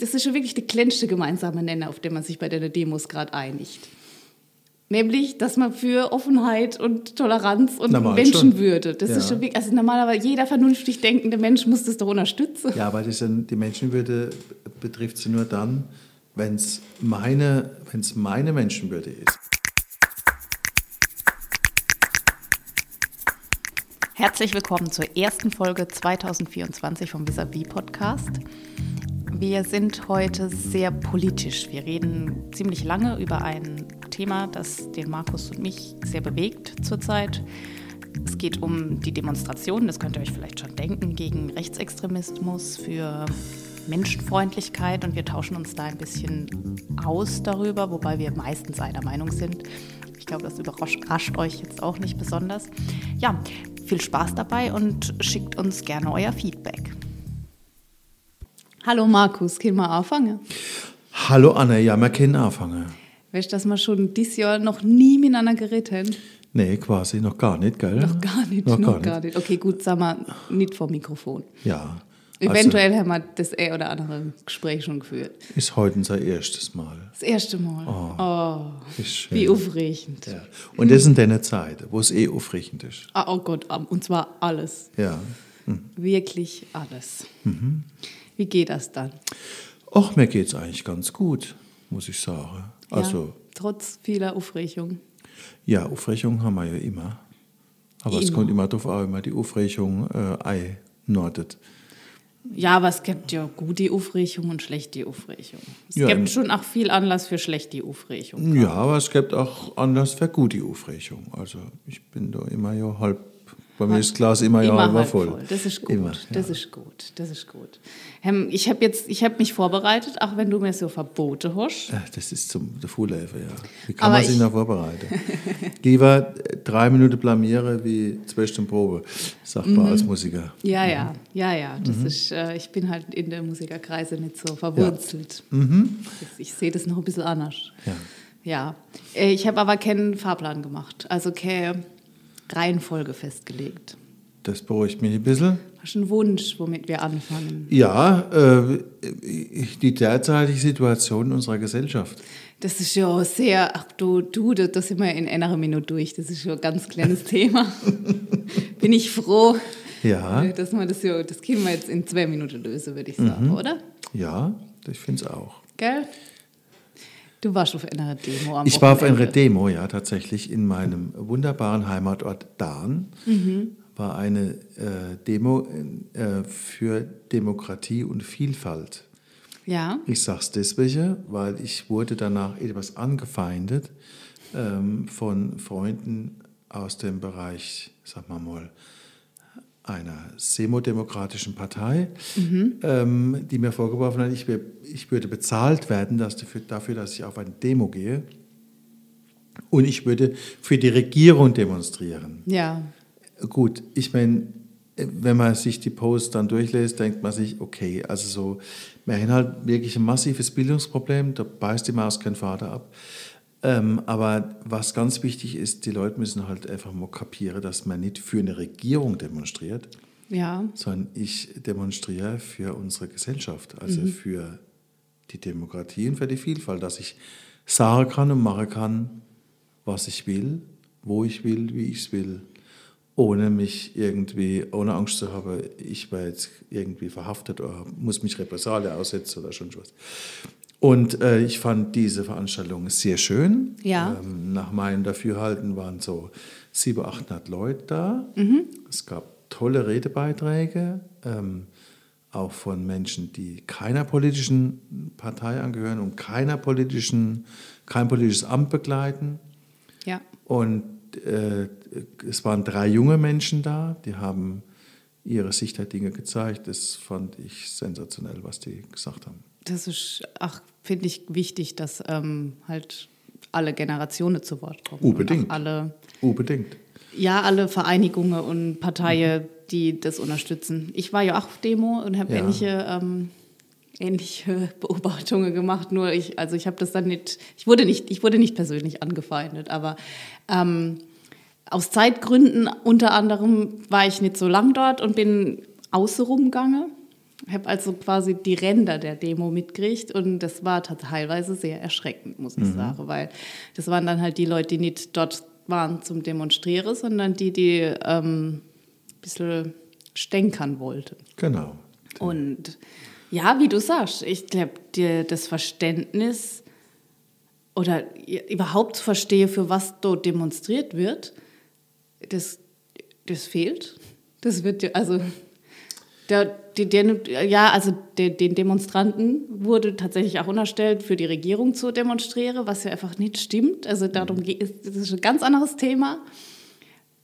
das ist schon wirklich der kleinste gemeinsame Nenner, auf den man sich bei der Demos gerade einigt. Nämlich, dass man für Offenheit und Toleranz und Normal Menschenwürde, das Ja. ist schon wirklich, also normalerweise jeder vernünftig denkende Mensch muss das doch unterstützen. Ja, aber das die Menschenwürde betrifft sie nur dann, wenn es meine, wenn's meine Menschenwürde ist. Herzlich willkommen zur ersten Folge 2024 vom Vis-a-vis Podcast. Wir sind heute sehr politisch. Wir reden ziemlich lange über ein Thema, das den Markus und mich sehr bewegt zurzeit. Es geht um die Demonstrationen, das könnt ihr euch vielleicht schon denken, gegen Rechtsextremismus, für Menschenfreundlichkeit und wir tauschen uns da ein bisschen aus darüber, wobei wir meistens einer Meinung sind. Ich glaube, das überrascht euch jetzt auch nicht besonders. Ja, viel Spaß dabei und schickt uns gerne euer Feedback. Hallo Markus, können wir anfangen? Hallo Anna, ja, wir können anfangen. Weißt du, dass wir schon dieses Jahr noch nie miteinander geredet haben? Nee, quasi noch gar nicht, gell? Noch gar nicht, Noch noch, gar gar nicht. Okay, gut, sagen wir nicht vor Mikrofon. Ja. Eventuell haben wir das ein oder andere Gespräch schon geführt. Also, ist heute unser erstes Mal. Das erste Mal. Oh, Ist schön. wie aufregend. Ja. Und das sind deine Zeiten, wo es eh aufregend ist. Ah, oh Gott, und zwar alles. Ja. Wirklich alles. Mhm. Wie geht das dann? Och, mir geht's eigentlich ganz gut, muss ich sagen. Also, ja, trotz vieler Aufregung. ja, Aufregung haben wir ja immer. Aber es Immer. kommt immer darauf an, wie man die Aufregung äh, einnordet. Ja, aber es gibt ja gute Aufregung und schlechte Aufregung. Es Ja, gibt schon auch viel Anlass für schlechte Aufregung. Ja, aber es gibt auch Anlass für gute Aufregung. Also ich bin da immer ja halb, bei mir ist das Glas immer, ja halb halb voll. Das ist gut. Immer, Das ja. ist gut. Das ist gut. Ähm, Ich habe jetzt, ich habe mich vorbereitet, auch wenn du mir so Verbote hast. Ja, Das ist zum der ja. Wie kann Aber man sich ich- noch vorbereiten? Lieber drei Minuten blamiere wie zwei Stunden Probe, sagt man Mhm. als Musiker. Ja, ja, ja, ja. Das Mhm. ist, äh, ich bin halt in der Musikerkreise nicht so verwurzelt. Mhm. Das- Ich sehe das noch ein bisschen anders. Ja. Ja. Äh, Ich habe aber keinen Fahrplan gemacht, also keine Reihenfolge festgelegt. Das beruhigt mich ein bisschen. Hast du einen Wunsch, womit wir anfangen? Ja, äh, die derzeitige Situation unserer Gesellschaft. Das ist ja sehr, ach du, du, da da sind wir in einer Minute durch. Das ist schon ein ganz kleines Thema. Bin ich froh, Ja, äh, dass wir das ja, das können wir jetzt in zwei Minuten lösen, würde ich sagen, Mhm. oder? ja, ich finde es auch. Gell? Du warst auf einer Demo am Ich war auf einer Wochenende. Demo, ja, tatsächlich in meinem wunderbaren Heimatort Dahn. War eine äh, Demo äh, für Demokratie und Vielfalt. Ja, Ich sage es deswegen, weil ich wurde danach etwas angefeindet ähm, von Freunden aus dem Bereich, sagen wir mal, einer semodemokratischen Partei, ähm, die mir vorgeworfen hat, ich, ich würde bezahlt werden dass dafür, dafür, dass ich auf eine Demo gehe und ich würde für die Regierung demonstrieren. ja, Gut, ich meine, wenn man sich die Posts dann durchlässt, denkt man sich, okay, also so, wir haben halt wirklich ein massives Bildungsproblem, da beißt die Maus kein Vater ab. Ähm, aber was ganz wichtig ist, die Leute müssen halt einfach mal kapieren, dass man nicht für eine Regierung demonstriert, ja, sondern ich demonstriere für unsere Gesellschaft, also für die Demokratie und für die Vielfalt, dass ich sagen kann und machen kann, was ich will, wo ich will, wie ich es will, ohne mich irgendwie, ohne Angst zu haben, ich werde jetzt irgendwie verhaftet oder muss mich Repressalien aussetzen oder schon was. Und äh, ich fand diese Veranstaltung sehr schön. Ja. Ähm, nach meinem Dafürhalten waren so 700, 800 Leute da. Es gab tolle Redebeiträge, ähm, auch von Menschen, die keiner politischen Partei angehören und keiner politischen, kein politisches Amt begleiten. ja. Und äh, es waren drei junge Menschen da, die haben ihre Sicht der Dinge gezeigt. Das fand ich sensationell, was die gesagt haben. Das ist, ach, finde ich wichtig, dass ähm, halt alle Generationen zu Wort kommen. Unbedingt. Alle, Unbedingt. ja, alle Vereinigungen und Parteien, die das unterstützen. Ich war ja auch auf Demo und habe Ja. ähnliche, ähm, ähnliche Beobachtungen gemacht. Nur ich, also ich habe das dann nicht, ich wurde nicht, ich wurde nicht persönlich angefeindet, aber ähm, aus Zeitgründen unter anderem war ich nicht so lang dort und bin außen rumgegangen. Ich habe also quasi die Ränder der Demo mitgekriegt und das war teilweise sehr erschreckend, muss ich mhm. sagen, weil das waren dann halt die Leute, die nicht dort waren zum Demonstrieren, sondern die, die ähm, ein bisschen stänkern wollten. Genau. Und ja, wie du sagst, ich glaube, das Verständnis oder überhaupt verstehe, für was dort demonstriert wird, das, das fehlt. Das wird also der, der, der, ja, also der, den Demonstranten wurde tatsächlich auch unterstellt, für die Regierung zu demonstrieren, was ja einfach nicht stimmt. Also darum geht es, das ist ein ganz anderes Thema.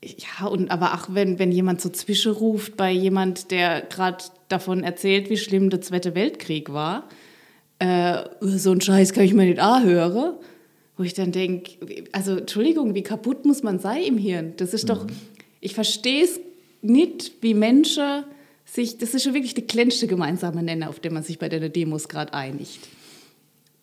Ja, und aber auch wenn, wenn jemand so zwischenruft bei jemand, der gerade davon erzählt, wie schlimm der Zweite Weltkrieg war, äh, so ein Scheiß kann ich mir nicht anhören, wo ich dann denke, also Entschuldigung, wie kaputt muss man sein im Hirn? Das ist doch, mhm. ich verstehe es nicht, wie Menschen sich, das ist schon wirklich der kleinste gemeinsame Nenner, auf den man sich bei der Demos gerade einigt.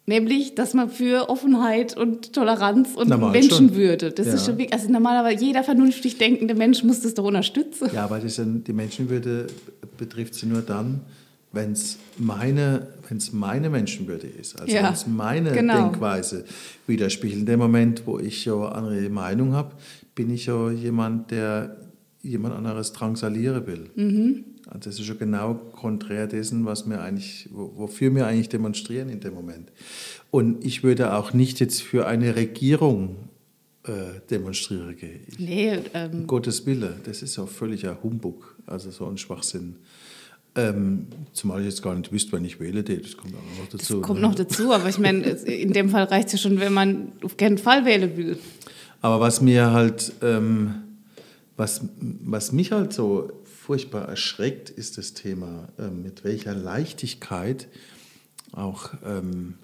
Nämlich, dass man für Offenheit und Toleranz und Normal Menschenwürde, das ja. ist schon wirklich, also normalerweise jeder vernünftig denkende Mensch muss das doch unterstützen. Ja, aber das sind, die Menschenwürde betrifft sie nur dann, wenn es meine, wenn's meine Menschenwürde ist, also ja, wenn es meine genau. Denkweise widerspiegelt. In dem Moment, wo ich ja andere Meinung habe, bin ich ja jemand, der jemand anderes drangsalieren will. Mhm. Also das ist schon genau konträr dessen, was wir eigentlich, wofür wir eigentlich demonstrieren in dem Moment. Und ich würde auch nicht jetzt für eine Regierung äh, demonstrieren gehen. Nee, ähm, um Gottes Wille, das ist ja völliger Humbug, also so ein Schwachsinn. Ähm, zumal ich jetzt gar nicht wüsste, wenn ich wähle, das kommt auch noch dazu. Das kommt ne? noch dazu, aber ich meine, in dem Fall reicht es ja schon, wenn man auf keinen Fall wählen will. Aber was mir halt, ähm, was, was mich halt so furchtbar erschreckt, ist das Thema, ähm, mit welcher Leichtigkeit auch ähm,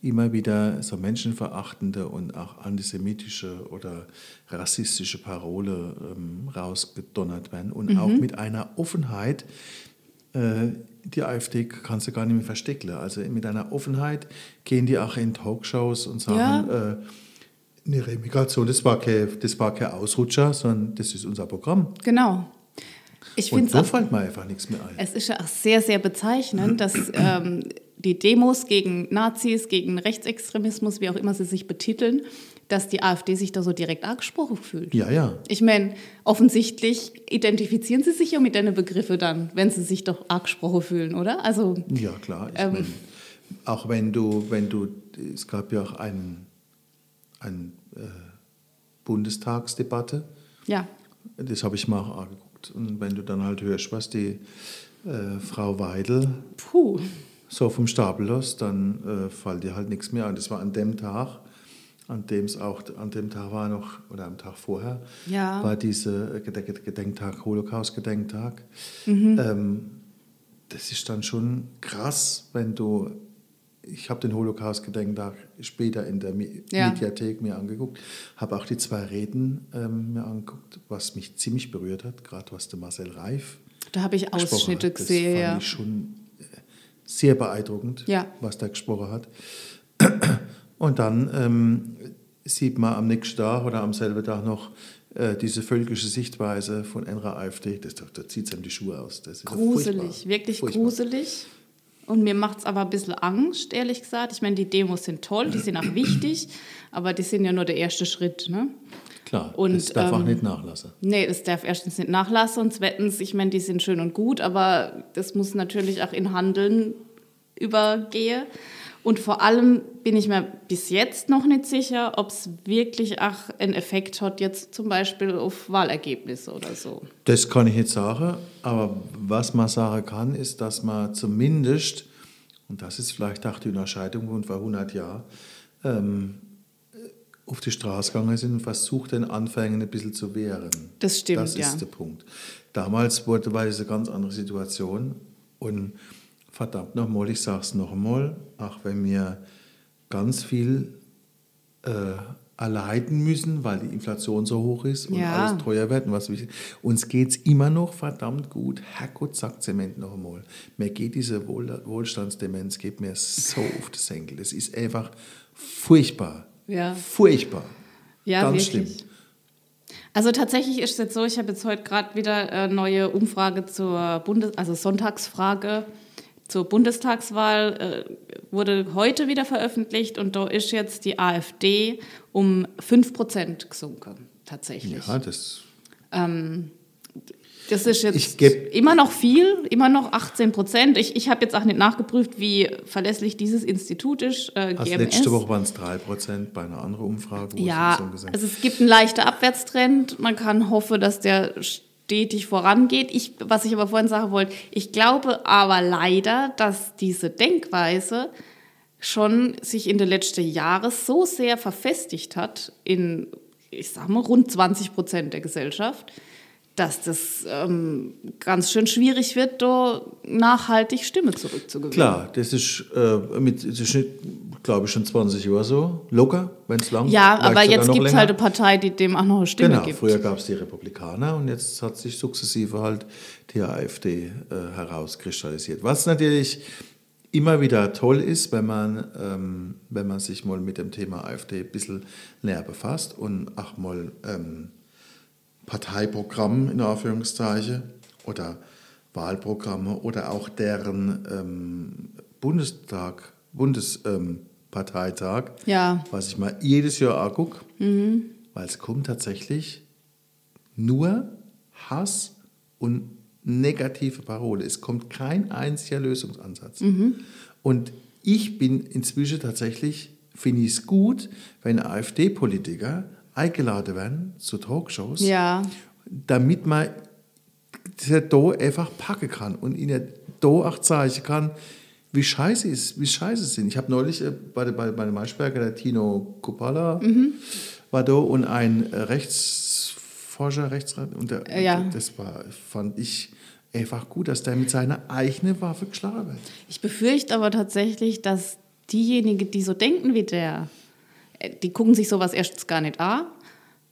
immer wieder so menschenverachtende und auch antisemitische oder rassistische Parole ähm, rausgedonnert werden und mhm. auch mit einer Offenheit, äh, die AfD kannst du gar nicht mehr verstecken. Also mit einer Offenheit gehen die auch in Talkshows und sagen, ja. äh, eine Remigration, das war, kein, das war kein Ausrutscher, sondern das ist unser Programm. Genau. Ich Und so fällt mir einfach nichts mehr ein. Es ist ja auch sehr, sehr bezeichnend, dass ähm, die Demos gegen Nazis, gegen Rechtsextremismus, wie auch immer sie sich betiteln, dass die AfD sich da so direkt angesprochen fühlt. Ja, ja. Ich meine, offensichtlich identifizieren sie sich ja mit deinen Begriffen dann, wenn sie sich doch angesprochen fühlen, oder? Also, ja, klar. Ähm, mein, auch wenn du, wenn du, es gab ja auch eine ein, äh, Bundestagsdebatte. Ja. Das habe ich mal auch angeguckt und wenn du dann halt hörst, was die äh, Frau Weidel Puh. so vom Stapel lässt, dann äh, fällt dir halt nichts mehr an. Das war an dem Tag, an dem es auch, an dem Tag war noch, oder am Tag vorher, ja. war dieser Gedenktag, Holocaust-Gedenktag. Mhm. Ähm, das ist dann schon krass, wenn du ich habe den Holocaust-Gedenktag später in der ja. Mediathek mir angeguckt, habe auch die zwei Reden ähm, mir angeguckt, was mich ziemlich berührt hat, gerade was der Marcel Reif. Da habe ich Ausschnitte hat. gesehen. Das fand ich schon äh, sehr beeindruckend, ja. was der gesprochen hat. Und dann ähm, sieht man am nächsten Tag oder am selben Tag noch äh, diese völkische Sichtweise von NRA AfD. Das, da zieht es einem die Schuhe aus. gruselig, wirklich furchtbar. gruselig. Und mir macht es aber ein bisschen Angst, ehrlich gesagt. Ich meine, die Demos sind toll, die sind auch wichtig, aber die sind ja nur der erste Schritt. Ne? Klar, und, das darf ähm, auch nicht nachlassen. Nee, das darf erstens nicht nachlassen und zweitens, ich meine, die sind schön und gut, aber das muss natürlich auch in Handeln übergehen. Und vor allem bin ich mir bis jetzt noch nicht sicher, ob es wirklich auch einen Effekt hat, jetzt zum Beispiel auf Wahlergebnisse oder so. Das kann ich nicht sagen, aber was man sagen kann, ist, dass man zumindest, und das ist vielleicht auch die Unterscheidung von vor 100 Jahren, ähm, auf die Straße gegangen sind und versucht, den Anfängen ein bisschen zu wehren. Das stimmt, Das ist ja. der Punkt. Damals wurde, war es eine ganz andere Situation und verdammt nochmal, ich sage es noch einmal, auch wenn wir ganz viel äh, erleiden müssen, weil die Inflation so hoch ist und ja. alles teuer wird. Und was uns geht es immer noch verdammt gut. Herrgott, sagt Zement noch einmal. Mir geht diese Wohl Wohlstandsdemenz geht mir so auf den Senkel. Das ist einfach furchtbar. Ja. Furchtbar. Ja, Ganz wirklich. schlimm. Also tatsächlich ist es jetzt so, ich habe jetzt heute gerade wieder eine neue Umfrage zur Bundes-, also Sonntagsfrage zur Bundestagswahl äh, wurde heute wieder veröffentlicht und da ist jetzt die AfD um 5% gesunken, tatsächlich. Ja, das. Ähm, das ist jetzt immer noch viel, immer noch 18 Prozent. Ich, ich habe jetzt auch nicht nachgeprüft, wie verlässlich dieses Institut ist, äh, Also letzte Woche waren es 3% bei einer anderen Umfrage. Wo Ja, es also es gibt einen leichten Abwärtstrend. Man kann hoffen, dass der stetig vorangeht. Ich, was ich aber vorhin sagen wollte, ich glaube aber leider, dass diese Denkweise schon sich in den letzten Jahren so sehr verfestigt hat in, ich sag mal, rund 20 Prozent der Gesellschaft, dass das ähm, ganz schön schwierig wird, da nachhaltig Stimme zurückzugewinnen. Klar, das ist, äh, mit, das ist glaube ich, schon 20 Jahre so. Locker, wenn es lang Ja, aber jetzt gibt es halt eine Partei, die dem auch noch eine Stimme Genau, gibt. früher gab es die Republikaner und jetzt hat sich sukzessive halt die AfD äh, herauskristallisiert. Was natürlich immer wieder toll ist, wenn man, ähm, wenn man sich mal mit dem Thema AfD ein bisschen näher befasst und auch mal ähm, Parteiprogramm in Anführungszeichen oder Wahlprogramme oder auch deren ähm, Bundestag, Bundesparteitag, ähm, Ja. was ich mal jedes Jahr angucke, weil es kommt tatsächlich nur Hass und negative Parole. Es kommt kein einziger Lösungsansatz. Und ich bin inzwischen tatsächlich, finde ich es gut, wenn AfD-Politiker eingeladen werden zu Talkshows, Ja. damit man das da einfach packen kann und ihnen da auch zeigen kann, wie scheiße es, wie scheiße sind. Ich habe neulich äh, bei, bei, bei dem Maischberger, der Tino Kupala, war da und ein Rechtsforscher, Rechtsrat, und der, Äh, ja. das war, fand ich einfach gut, dass der mit seiner eigenen Waffe geschlagen wird. Ich befürchte aber tatsächlich, dass diejenigen, die so denken wie der, die gucken sich sowas erstens gar nicht an.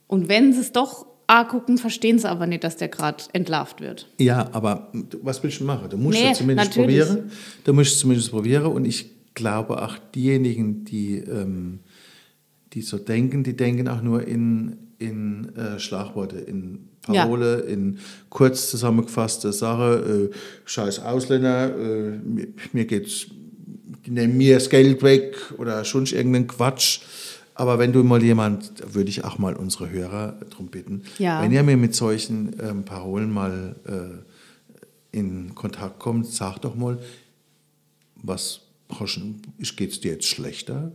Und wenn sie es doch angucken, verstehen sie aber nicht, dass der gerade entlarvt wird. Ja, aber was willst du machen? Du musst Nee, ja zumindest natürlich. probieren. Du musst es zumindest probieren. Und ich glaube auch diejenigen, die, ähm, die so denken, die denken auch nur in, in äh, Schlagworte, in Ja. Parole, in kurz zusammengefasste Sache. Äh, scheiß Ausländer, äh, mir, mir geht's, die nehmen mir das Geld weg oder schon irgendeinen Quatsch. Aber wenn du mal jemand, würde ich auch mal unsere Hörer darum bitten, Ja. wenn ihr mir mit solchen ähm, Parolen mal äh, in Kontakt kommt, sag doch mal, was geht es dir jetzt schlechter?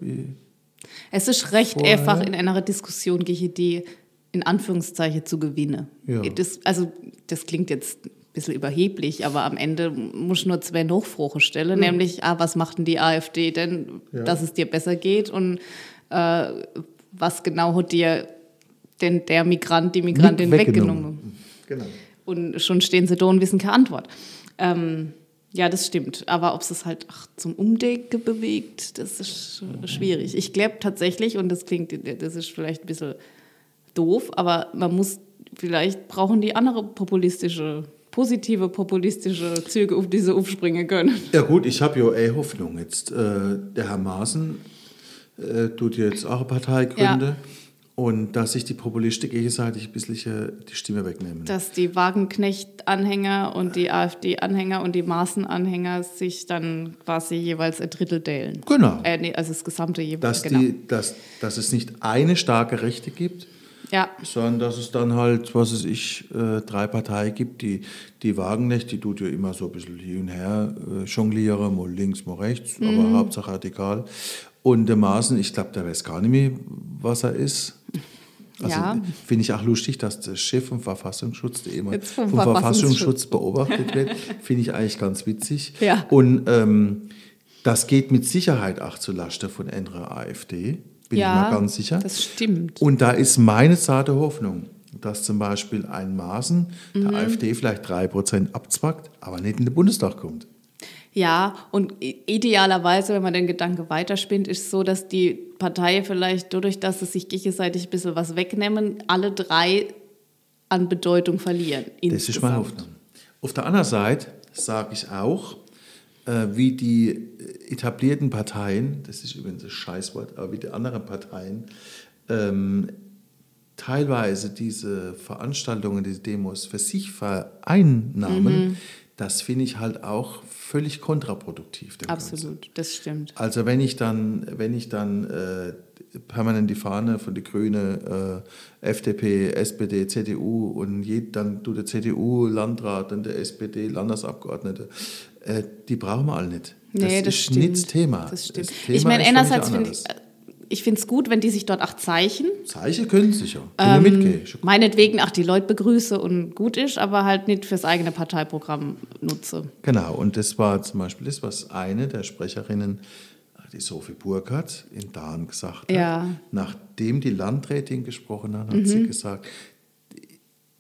Es ist recht Vorher. einfach, in einer Diskussion gegen die in Anführungszeichen zu gewinnen. Ja. Das, also, das klingt jetzt ein bisschen überheblich, aber am Ende muss ich nur zwei Nachfragen stellen, nämlich, ah, was macht denn die AfD denn, Ja. dass es dir besser geht und äh, was genau hat dir denn der Migrant, die Migrantin weggenommen? Genau. Und schon stehen sie da und wissen keine Antwort. Ähm, ja, das stimmt. Aber ob es es halt ach, zum Umdenken bewegt, das ist sch- schwierig. Ich glaube tatsächlich, und das klingt, das ist vielleicht ein bisschen doof, aber man muss, vielleicht brauchen die andere populistische, positive populistische Züge, auf die sie aufspringen können. Ja gut, ich habe ja eh Hoffnung. Jetzt, äh, der Herr Maaßen äh, tut jetzt auch eine Partei gründen und dass sich die Populisten gegenseitig ein bisschen äh, die Stimme wegnehmen. Dass die Wagenknecht-Anhänger und die AfD-Anhänger und die Maaßen-Anhänger sich dann quasi jeweils ein Drittel teilen. Genau. Äh, nee, also das gesamte jeweils. dass, genau. die, dass, dass es nicht eine starke Rechte gibt, ja. sondern dass es dann halt, was weiß ich, äh, drei Parteien gibt. Die, die Wagenknecht, die tut ja immer so ein bisschen hier und her äh, jonglieren, mal links, mal rechts, Mhm. aber Hauptsache radikal. Und der Maaßen, ich glaube, der weiß gar nicht mehr, was er ist. Also Ja. finde ich auch lustig, dass der Chef vom Verfassungsschutz, der immer vom vom Verfassungsschutz Verfassungsschutz. beobachtet wird, finde ich eigentlich ganz witzig. Ja. Und ähm, das geht mit Sicherheit auch zu Lasten von anderer AfD, bin ja, ich mal ganz sicher. Das stimmt. Und da ist meine zarte Hoffnung, dass zum Beispiel ein Maaßen Mhm. der AfD vielleicht 3% abzwackt, aber nicht in den Bundestag kommt. Ja, und idealerweise, wenn man den Gedanke weiterspinnt, ist es so, dass die Parteien vielleicht dadurch, dass sie sich gegenseitig ein bisschen was wegnehmen, alle drei an Bedeutung verlieren. Das ist meine insgesamt. Hoffnung. Auf der anderen Seite sage ich auch, äh, wie die etablierten Parteien, das ist übrigens ein Scheißwort, aber wie die anderen Parteien, ähm, teilweise diese Veranstaltungen, diese Demos für sich vereinnahmen, das finde ich halt auch völlig kontraproduktiv. Absolut, Ganzen. das stimmt. Also wenn ich dann, wenn ich dann äh, permanent die Fahne von der Grüne, äh, FDP, SPD, CDU und je, dann du der CDU-Landrat und der SPD-Landesabgeordnete, äh, die brauchen wir alle nicht. Nee, das, ist stimmt. nicht das Thema. Das stimmt. Das Thema ich meine, einerseits finde ich ich finde es gut, wenn die sich dort auch zeichnen. Zeichen können sicher. Ähm, mitgehen. Meinetwegen auch die Leute begrüße und gut ist, aber halt nicht fürs eigene Parteiprogramm nutze. Genau, und das war zum Beispiel das, was eine der Sprecherinnen, die Sophie Burkhardt, in Dahn gesagt hat. Ja. Nachdem die Landrätin gesprochen hat, hat mhm. sie gesagt,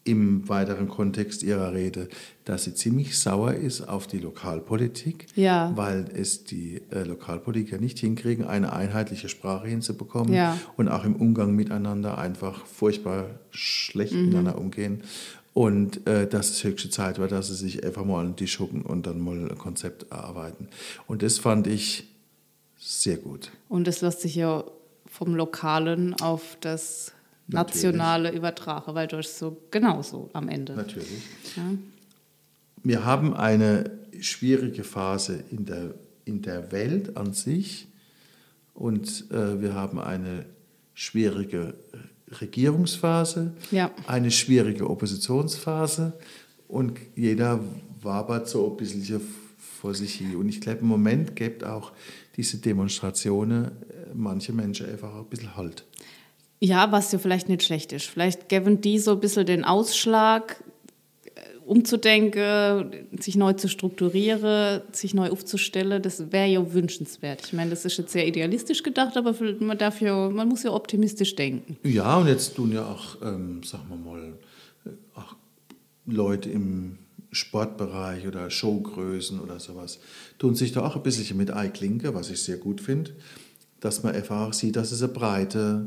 im weiteren Kontext ihrer Rede, dass sie ziemlich sauer ist auf die Lokalpolitik, ja. weil es die äh, Lokalpolitiker nicht hinkriegen, eine einheitliche Sprache hinzubekommen ja. und auch im Umgang miteinander einfach furchtbar schlecht mhm. miteinander umgehen. Und äh, dass es höchste Zeit war, dass sie sich einfach mal an den Tisch hucken und dann mal ein Konzept erarbeiten. Und das fand ich sehr gut. Und das lässt sich ja vom Lokalen auf das nationale Übertrage, weil du es so genauso am Ende. Natürlich. Ja. Wir haben eine schwierige Phase in der, in der Welt an sich und äh, wir haben eine schwierige Regierungsphase, ja. eine schwierige Oppositionsphase und jeder wabert so ein bisschen vor sich hin. Und ich glaube, im Moment gibt auch diese Demonstrationen äh, manche Menschen einfach ein bisschen Halt. Ja, was ja vielleicht nicht schlecht ist. Vielleicht geben die so ein bisschen den Ausschlag, äh, umzudenken, sich neu zu strukturieren, sich neu aufzustellen, das wäre ja wünschenswert. Ich meine, das ist jetzt sehr idealistisch gedacht, aber man, darf ja, man muss ja optimistisch denken. Ja, und jetzt tun ja auch, ähm, sagen wir mal, äh, auch Leute im Sportbereich oder Showgrößen oder sowas, tun sich da auch ein bisschen mit Eiklinke, was ich sehr gut finde, dass man einfach sieht, dass es eine breite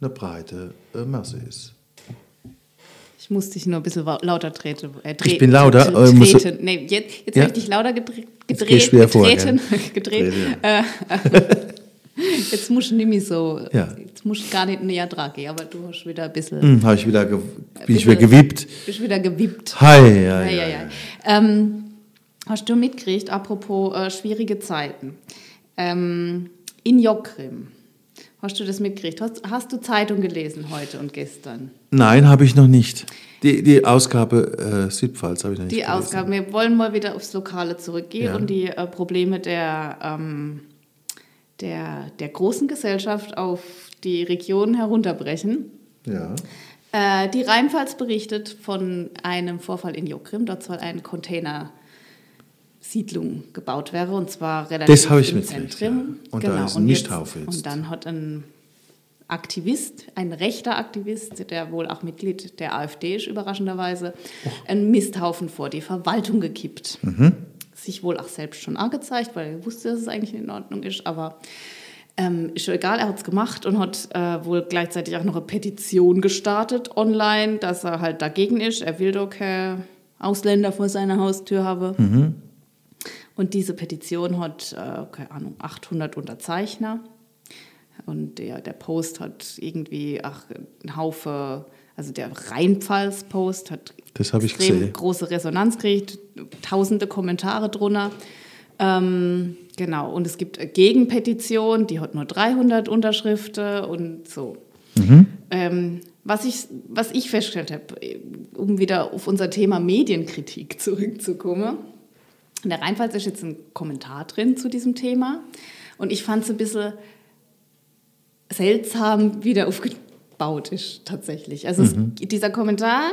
eine breite äh, Masse ist. Ich muss dich nur ein bisschen lauter treten. Äh, ich bin lauter. Äh, treten. Nee, jetzt jetzt ja? habe ich dich lauter gedreht. gedreht schwer getreten. Vor, gedreht. Äh, jetzt musst du nicht mehr so. Ja. Jetzt musst du gar nicht näher dran gehen, aber du hast wieder ein bisschen. Hm, habe ich wieder, bin ich wieder gewippt. Bist wieder gewippt. Hi, ja, ja, ja. ja. Ähm, hast du mitgekriegt, apropos äh, schwierige Zeiten? Ähm, in Jokrim Hast du das mitgekriegt? Hast, hast du Zeitung gelesen heute und gestern? Nein, habe ich noch nicht. Die, die Ausgabe äh, Südpfalz habe ich noch nicht Die gelesen. Ausgabe, wir wollen mal wieder aufs Lokale zurückgehen ja. und die äh, Probleme der, ähm, der, der großen Gesellschaft auf die Region herunterbrechen. Ja. Äh, die Rheinpfalz berichtet von einem Vorfall in Jokrim. Dort soll ein Container Siedlung gebaut wäre und zwar relativ das habe ich im Zentrum. Ja. Und genau. da ist ein Misthaufe jetzt. Und dann hat ein Aktivist, ein rechter Aktivist, der wohl auch Mitglied der AfD ist, überraschenderweise, oh. einen Misthaufen vor die Verwaltung gekippt. Mhm. Sich wohl auch selbst schon angezeigt, weil er wusste, dass es eigentlich in Ordnung ist, aber ähm, ist schon egal, er hat es gemacht und hat äh, wohl gleichzeitig auch noch eine Petition gestartet online, dass er halt dagegen ist. Er will doch keine Ausländer vor seiner Haustür haben. Mhm. Und diese Petition hat, äh, keine Ahnung, 800 Unterzeichner. Und der, der Post hat irgendwie ach, einen Haufen, also der Rheinpfalz-Post hat das extrem gesehen. große Resonanz gekriegt, tausende Kommentare drunter. Ähm, genau, und es gibt eine Gegenpetition, die hat nur 300 Unterschriften und so. Mhm. Ähm, was, ich, was ich festgestellt habe, um wieder auf unser Thema Medienkritik zurückzukommen, in der Rheinpfalz ist jetzt ein Kommentar drin zu diesem Thema. Und ich fand es ein bisschen seltsam, wie der aufgebaut ist tatsächlich. Also mhm. es, dieser Kommentar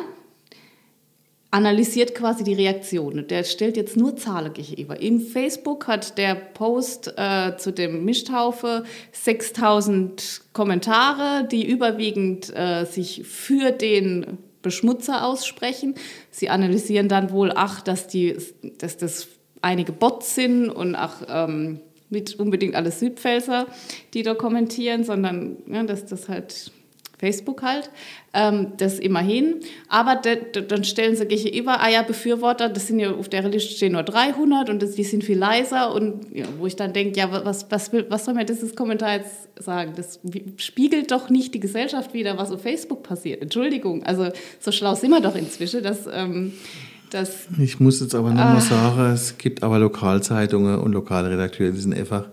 analysiert quasi die Reaktion. Der stellt jetzt nur Zahlen gegenüber. Im Facebook hat der Post äh, zu dem Mischtaufe 6000 Kommentare, die überwiegend äh, sich für den Beschmutzer aussprechen. Sie analysieren dann wohl, ach, dass, die, dass das einige Bots sind und auch ähm, nicht unbedingt alle Südpfälzer, die da kommentieren, sondern ja, dass das halt Facebook halt, ähm, das immerhin. Aber de, de, dann stellen sie gegenüber, ah ja, Befürworter, das sind ja auf der Liste stehen nur 300 und das, die sind viel leiser. Und ja, wo ich dann denke, ja, was, was, will, was soll mir dieses Kommentar jetzt sagen? Das spiegelt doch nicht die Gesellschaft wieder, was auf Facebook passiert. Entschuldigung, also so schlau sind wir doch inzwischen, dass. Ähm, dass Ich muss jetzt aber nochmal sagen, es gibt aber Lokalzeitungen und lokale Redakteure, die sind einfach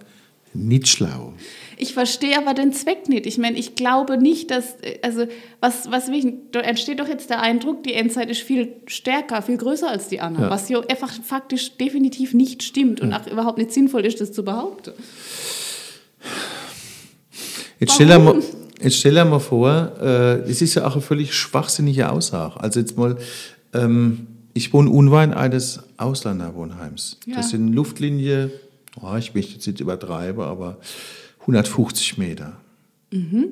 nicht schlau. Ich verstehe aber den Zweck nicht. Ich meine, ich glaube nicht, dass, also, was, was will da entsteht doch jetzt der Eindruck, die Endzeit ist viel stärker, viel größer als die anderen, Ja. was ja einfach faktisch definitiv nicht stimmt und auch überhaupt nicht sinnvoll ist, das zu behaupten. Jetzt stell dir mal, jetzt stell dir mal vor, äh, es ist ja auch eine völlig schwachsinnige Aussage. Also jetzt mal, ähm, ich wohne unweit eines Ausländerwohnheims. Ja. Das sind Luftlinie, oh, ich möchte jetzt nicht übertreiben, aber 150 Meter. Mhm.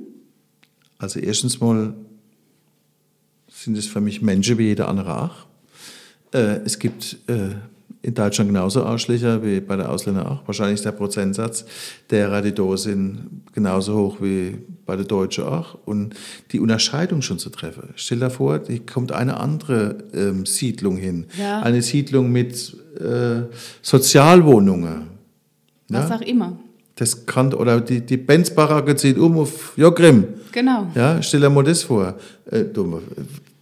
Also erstens mal sind es für mich Menschen wie jeder andere auch. Äh, es gibt äh, in Deutschland genauso Arschlöcher wie bei der Ausländer auch. Wahrscheinlich ist der Prozentsatz derer, die da sind, genauso hoch wie bei der Deutschen auch. Und die Unterscheidung schon zu treffen. Stell dir vor, die kommt eine andere ähm, Siedlung hin. Ja. Eine Siedlung mit äh, Sozialwohnungen. Was Ja? auch immer. Das kann, oder die, die Benzbaracke zieht um auf Jogrim. Genau. Ja, stell dir mal das vor. Äh, du,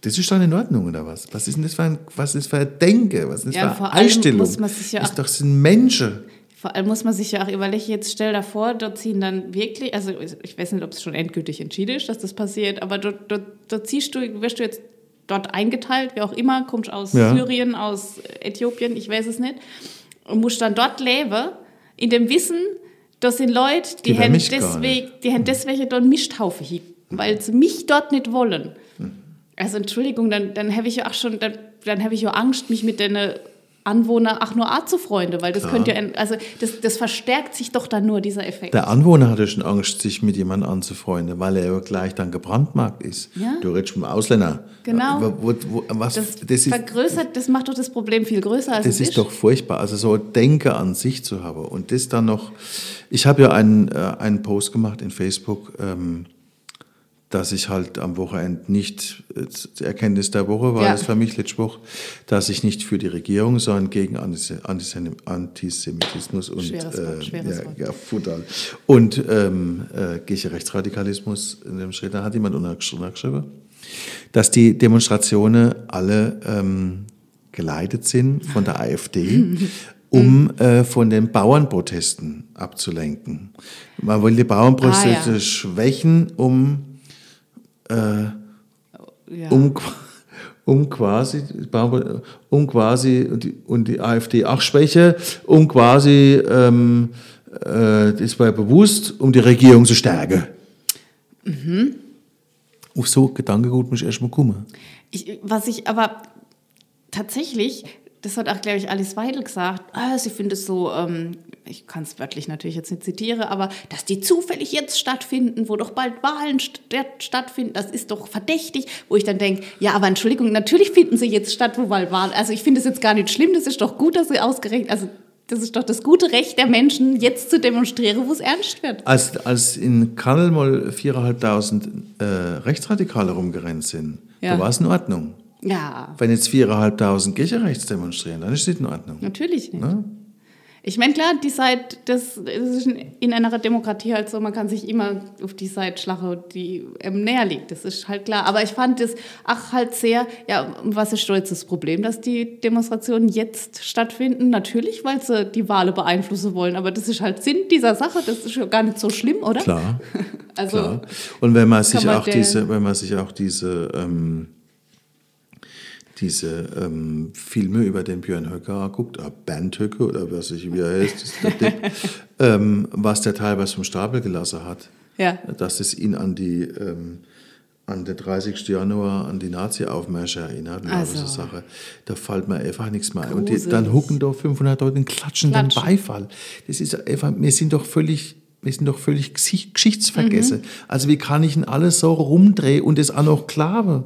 das ist doch in Ordnung, oder was? Was ist denn das für ein, was ist für ein Denken? Was ist das Ja, für eine Einstellung? muss man sich ja ist doch sind Menschen. Vor allem muss man sich ja auch überlegen, jetzt stell dir vor, dort ziehen dann wirklich, also ich weiß nicht, ob es schon endgültig entschieden ist, dass das passiert, aber dort, dort, dort ziehst du, wirst du jetzt dort eingeteilt, wie auch immer, kommst aus Ja. Syrien, aus Äthiopien, ich weiß es nicht, und musst dann dort leben, in dem Wissen, das sind Leute, die, Die haben deswegen, die haben deswegen dort einen Misthaufen hin, weil sie mich dort nicht wollen. Also Entschuldigung, dann, dann habe ich ja auch schon, dann, dann habe ich ja Angst, mich mit den Anwohner auch nur Art zu freunde, weil das Klar. könnte ja, also das, das verstärkt sich doch dann nur dieser Effekt. Der Anwohner hatte schon Angst, sich mit jemandem anzufreunden, weil er ja gleich dann gebrandmarkt ist. Ja. Du redest vom Ausländer. Genau. Ja, Wo, wo, was, das, das, ist, vergrößert, das macht doch das Problem viel größer als das es ist doch furchtbar. Also so Denke an sich zu haben. Und das dann noch, ich habe ja einen, äh, einen Post gemacht in Facebook, ähm, dass ich halt am Wochenende nicht, äh, die Erkenntnis der Woche war Ja. das für mich letzte Woche, dass ich nicht für die Regierung, sondern gegen Antise- Antise- Antisemitismus und Schweres Wort, schweres ja, Wort. ja, Futter. und ähm, äh, gegen Rechtsradikalismus in dem Schritt, da hat jemand untergesch- untergeschrieben, dass die Demonstrationen alle ähm, geleitet sind von der AfD, um äh, von den Bauernprotesten abzulenken. Man will die Bauernproteste Ah, ja. schwächen, um Ja. um, um quasi, um quasi und die, und die AfD auch schwäche, um quasi, ähm, äh, das war bewusst, um die Regierung zu stärken. Auf so Gedankengut muss ich erstmal kommen. Ich, was ich aber tatsächlich, das hat auch, glaube ich, Alice Weidel gesagt, ah, sie findet es so, ähm, ich kann es wörtlich natürlich jetzt nicht zitieren, aber dass die zufällig jetzt stattfinden, wo doch bald Wahlen st stattfinden, das ist doch verdächtig, wo ich dann denke, ja, aber Entschuldigung, natürlich finden sie jetzt statt, wo bald Wahlen, also ich finde es jetzt gar nicht schlimm, das ist doch gut, dass sie ausgerechnet, also das ist doch das gute Recht der Menschen, jetzt zu demonstrieren, wo es ernst wird. Als, als in Kannel mal 4.500 äh, Rechtsradikale rumgerannt sind, Ja. da war es in Ordnung. Ja, Wenn jetzt 4.500 Kirchenrechts demonstrieren, dann ist es nicht in Ordnung. natürlich nicht. Ne? Ich meine, klar, die Seite, das, das ist in einer Demokratie halt so, man kann sich immer auf die Seite schlagen, die einem näher liegt. Das ist halt klar. Aber ich fand das auch halt sehr, ja, was ist da jetzt das Problem, dass die Demonstrationen jetzt stattfinden? Natürlich, weil sie die Wahlen beeinflussen wollen. Aber das ist halt Sinn dieser Sache. Das ist ja gar nicht so schlimm, oder? Klar. Also, Klar. Und wenn man sich man auch diese, wenn man sich auch diese, ähm, diese ähm, Filme über den Björn Höcke anguckt, äh, Bernd Höcke oder was ich wie er heißt, der Typ, ähm, was der teilweise vom Stapel gelassen hat, Ja. dass es ihn an die ähm, an den 30. Januar an die Nazi-Aufmärsche erinnert, Also. so Sache. Da fällt mir einfach nichts mehr ein. Und die, dann hucken doch 500 Leute und klatschen, Klatschen. Beifall. Das ist einfach, wir sind doch völlig, wir sind doch völlig Geschichtsvergessen. Also wie kann ich denn alles so rumdrehen und das auch noch klaven?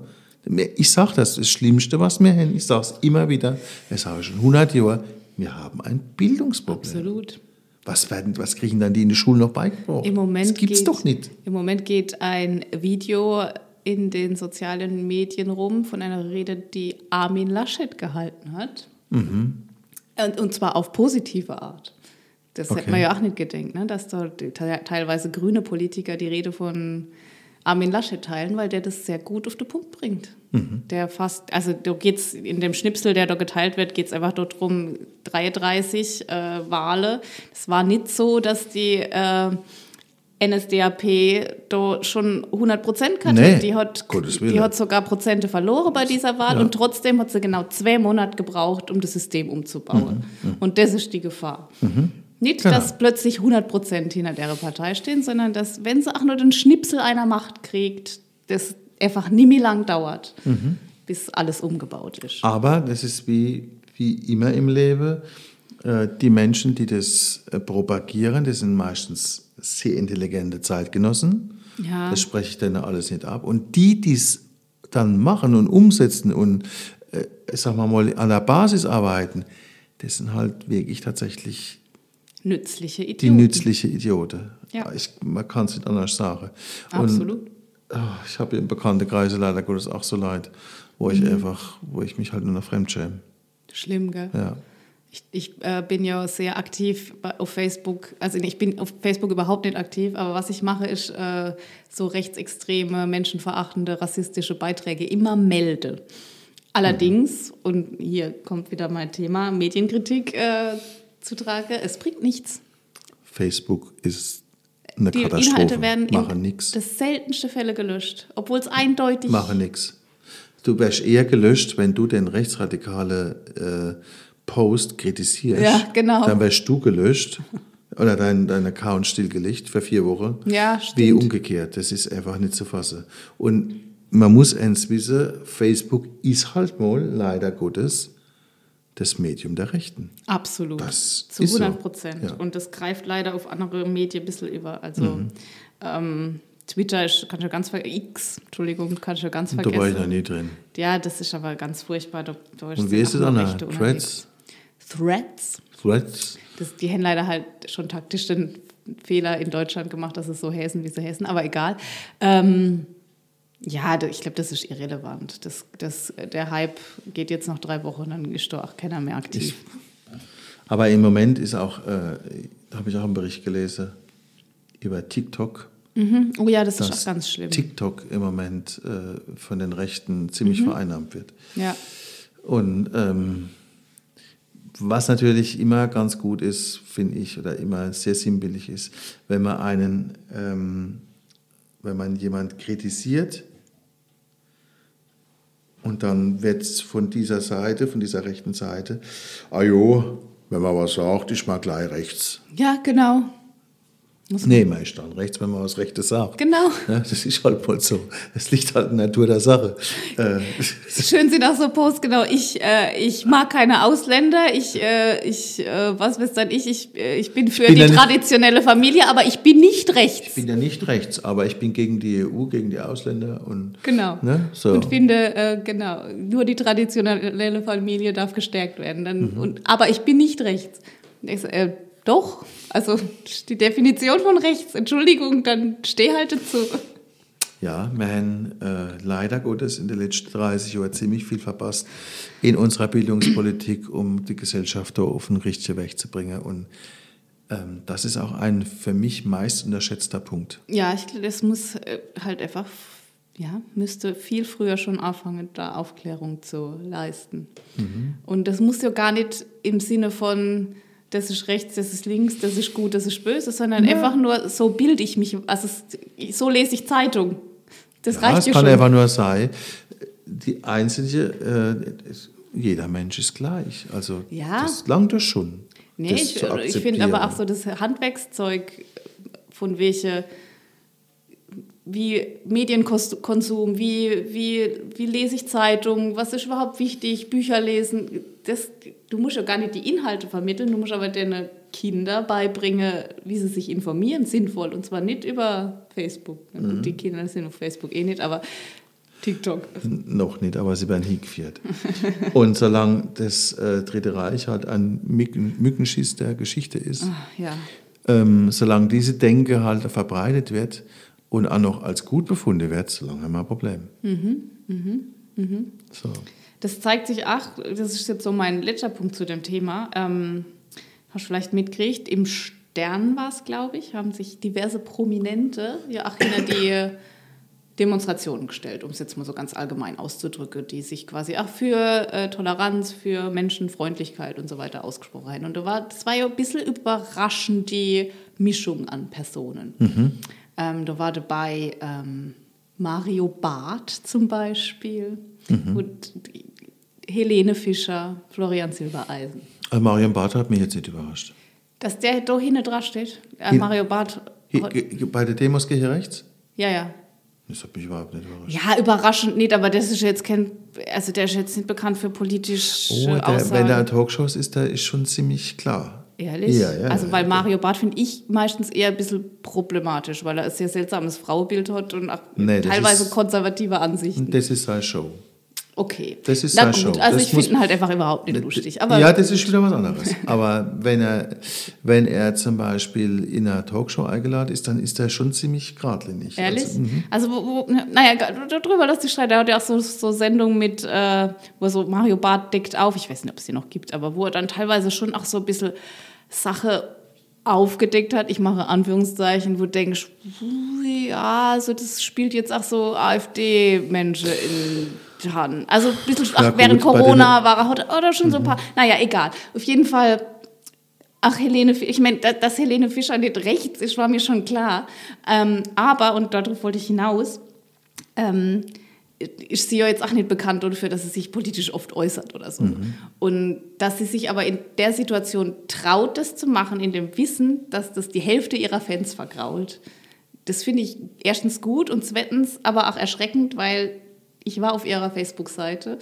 Ich sage das, das Schlimmste, was wir haben, ich sage es immer wieder, das sage ich schon 100 Jahre, wir haben ein Bildungsproblem. absolut. Was, werden, was kriegen dann die in der Schule noch beigebracht? Im Moment das gibt's geht, doch nicht. Im Moment geht ein Video in den sozialen Medien rum von einer Rede, die Armin Laschet gehalten hat. Mhm. Und, und zwar auf positive Art. Das Okay. hätte man ja auch nicht gedenkt, ne? dass da teilweise grüne Politiker die Rede von Armin Laschet teilen, weil der das sehr gut auf den Punkt bringt. Mhm. Der fast, also da geht's in dem Schnipsel, der da geteilt wird, geht es einfach darum, 33 äh, Wahlen. Es war nicht so, dass die äh, NSDAP da schon 100 Prozent hatte. Nee, die, hat, die hat sogar Prozente verloren bei dieser Wahl ja. und trotzdem hat sie genau zwei Monate gebraucht, um das System umzubauen. Mhm. Mhm. Und das ist die Gefahr. Mhm. Nicht, genau. dass plötzlich 100 Prozent hinter der Partei stehen, sondern dass, wenn sie auch nur den Schnipsel einer Macht kriegt, das einfach nie mehr lang dauert, mhm. bis alles umgebaut ist. Aber das ist wie, wie immer im Leben. Äh, die Menschen, die das äh, propagieren, das sind meistens sehr intelligente Zeitgenossen. Ja. Das spreche ich dann alles nicht ab. Und die, die es dann machen und umsetzen und, äh, sag mal, an der Basis arbeiten, das sind halt wirklich tatsächlich nützliche Idioten. Die nützliche Idiote. Ja. Ich, man kann es nicht anders sagen. Absolut. Und, oh, ich habe in bekannte Kreise leider Gottes auch so leid, wo mhm. ich einfach, wo ich mich halt nur noch fremd schäme. Schlimm, gell? Ja. Ich, ich äh, bin ja sehr aktiv auf Facebook. Also ich bin auf Facebook überhaupt nicht aktiv, aber was ich mache, ist äh, so rechtsextreme, menschenverachtende, rassistische Beiträge immer melde. Allerdings, mhm. und hier kommt wieder mein Thema, Medienkritik äh, zutrage, es bringt nichts. Facebook ist eine Die Katastrophe. Inhalte werden Machen in das seltenste Fälle gelöscht, obwohl es eindeutig... Machen nichts. Du wärst eher gelöscht, wenn du den rechtsradikale äh, Post kritisierst. Ja, genau. Dann wärst du gelöscht oder dein, dein Account stillgelegt für vier Wochen. Ja, stimmt. Wie umgekehrt. Das ist einfach nicht zu fassen. Und man muss eins wissen, Facebook ist halt mal, leider Gottes, das Medium der Rechten. Absolut. Das Zu 100 Prozent. So. Ja. Und das greift leider auf andere Medien ein bisschen über. Also mhm. ähm, Twitter ist, kannst du ganz vergessen. X, Entschuldigung, kannst du ganz vergessen. Da war ich noch nie drin. Ja, das ist aber ganz furchtbar. Da, da Und wie ist es an Threads? Threads? Threads. Das, die haben leider halt schon taktisch den Fehler in Deutschland gemacht, dass es so häsen, wie sie häsen, aber egal. Ähm, ja, ich glaube, das ist irrelevant. Das, das, der Hype geht jetzt noch drei Wochen, dann ist doch auch keiner mehr aktiv. Ich, aber im Moment ist auch, äh, da habe ich auch einen Bericht gelesen über TikTok. Mhm. Oh ja, das ist auch ganz schlimm. TikTok im Moment äh, von den Rechten ziemlich mhm. vereinnahmt wird. Ja. Und ähm, was natürlich immer ganz gut ist, finde ich, oder immer sehr sinnbillig ist, wenn man einen, ähm, wenn man jemand kritisiert, und dann wird von dieser Seite, von dieser rechten Seite, ah jo, wenn man was sagt, ist mal gleich rechts. Ja, genau. Muss nee, man ist dann rechts, wenn man was Rechtes sagt. Genau. Ja, das ist halt wohl so. Es liegt halt in der Natur der Sache. Äh, Schön Sie das so post, genau. Ich, äh, ich mag keine Ausländer. Ich, äh, ich äh, was weiß dann ich, ich, äh, ich bin für ich bin die traditionelle Familie, aber ich bin nicht rechts. Ich bin ja nicht rechts, aber ich bin gegen die EU, gegen die Ausländer und. Genau. Ne, so. Und finde, äh, genau, nur die traditionelle Familie darf gestärkt werden. Dann, mhm. und, aber ich bin nicht rechts. Ich, doch, also die Definition von rechts, Entschuldigung, dann steh halt dazu. Ja, wir haben äh, leider Gottes in den letzten 30 Jahren ziemlich viel verpasst in unserer Bildungspolitik, um die Gesellschaft da auf den richtigen Weg zu bringen. Und ähm, das ist auch ein für mich meist unterschätzter Punkt. Ja, ich glaube, das muss äh, halt einfach, ja, müsste viel früher schon anfangen, da Aufklärung zu leisten. Mhm. Und das muss ja gar nicht im Sinne von das ist rechts, das ist links, das ist gut, das ist böse, sondern ja. einfach nur, so bilde ich mich, also so lese ich Zeitung. Das ja, reicht es kann schon. einfach nur sein, die einzige, äh, jeder Mensch ist gleich. Also ja. das langt das schon. Nee, das ich, ich finde aber auch so das Handwerkszeug, von welche wie Medienkonsum, wie, wie, wie lese ich Zeitungen, was ist überhaupt wichtig, Bücher lesen. Das, du musst ja gar nicht die Inhalte vermitteln, du musst aber deine Kinder beibringen, wie sie sich informieren, sinnvoll. Und zwar nicht über Facebook. Mhm. Die Kinder sind auf Facebook eh nicht, aber TikTok. Noch nicht, aber sie werden hingeführt. Und solange das äh, Dritte Reich halt ein Mücken, Mückenschiss der Geschichte ist, Ach, ja. ähm, solange diese Denke halt verbreitet wird, und auch noch als gut befunden wird, solange haben wir ein Problem. Mhm, mhm, mhm. So. Das zeigt sich auch, das ist jetzt so mein letzter Punkt zu dem Thema, ähm, hast du vielleicht mitgekriegt, im Stern war es, glaube ich, haben sich diverse Prominente ja auch hinter die Demonstrationen gestellt, um es jetzt mal so ganz allgemein auszudrücken, die sich quasi auch für äh, Toleranz, für Menschenfreundlichkeit und so weiter ausgesprochen haben. Und da war, das war ja ein bisschen überraschend, die Mischung an Personen. Mhm. Ähm, da war dabei ähm, Mario Barth zum Beispiel mhm. und Helene Fischer, Florian Silbereisen. Also Marion Barth hat mich jetzt nicht überrascht. Dass der da hinten dran steht? Äh, Mario Barth. Bei der Demos gehe ich rechts? Ja, ja. Das hat mich überhaupt nicht überrascht. Ja, überraschend nicht, aber das ist jetzt kein, also der ist jetzt nicht bekannt für politische oh, der, Aussagen. Wenn er in Talkshows ist, da ist schon ziemlich klar. Ehrlich? Ja, ja, also weil Mario Barth finde ich meistens eher ein bisschen problematisch, weil er ein sehr seltsames Frauenbild hat und auch nee, teilweise ist, konservative Ansichten. Das ist seine Show. Okay. Das ist Na gut, Show. also das ich finde ihn halt einfach überhaupt nicht lustig. Aber ja, das ist wieder was anderes. Aber wenn er, wenn er zum Beispiel in einer Talkshow eingeladen ist, dann ist er schon ziemlich geradlinig. Ehrlich? Also, mhm. also wo, wo, naja, darüber lässt sich streiten. Er hat ja auch so, so Sendungen mit, äh, wo so Mario Barth deckt auf, ich weiß nicht, ob es die noch gibt, aber wo er dann teilweise schon auch so ein bisschen Sache aufgedeckt hat, ich mache Anführungszeichen, wo du denkst, ja, also das spielt jetzt auch so AfD-Menschen in Hand. Also ein bisschen, ach, ja, während Corona war er oder schon mhm. so ein paar, naja, egal. Auf jeden Fall, ach, Helene, ich meine, dass Helene Fischer nicht rechts ist, war mir schon klar. Ähm, aber, und darauf wollte ich hinaus, ähm, ist sie ja jetzt auch nicht bekannt dafür, dass sie sich politisch oft äußert oder so. Mhm. Und dass sie sich aber in der Situation traut, das zu machen, in dem Wissen, dass das die Hälfte ihrer Fans vergrault. Das finde ich erstens gut und zweitens aber auch erschreckend, weil ich war auf ihrer Facebook-Seite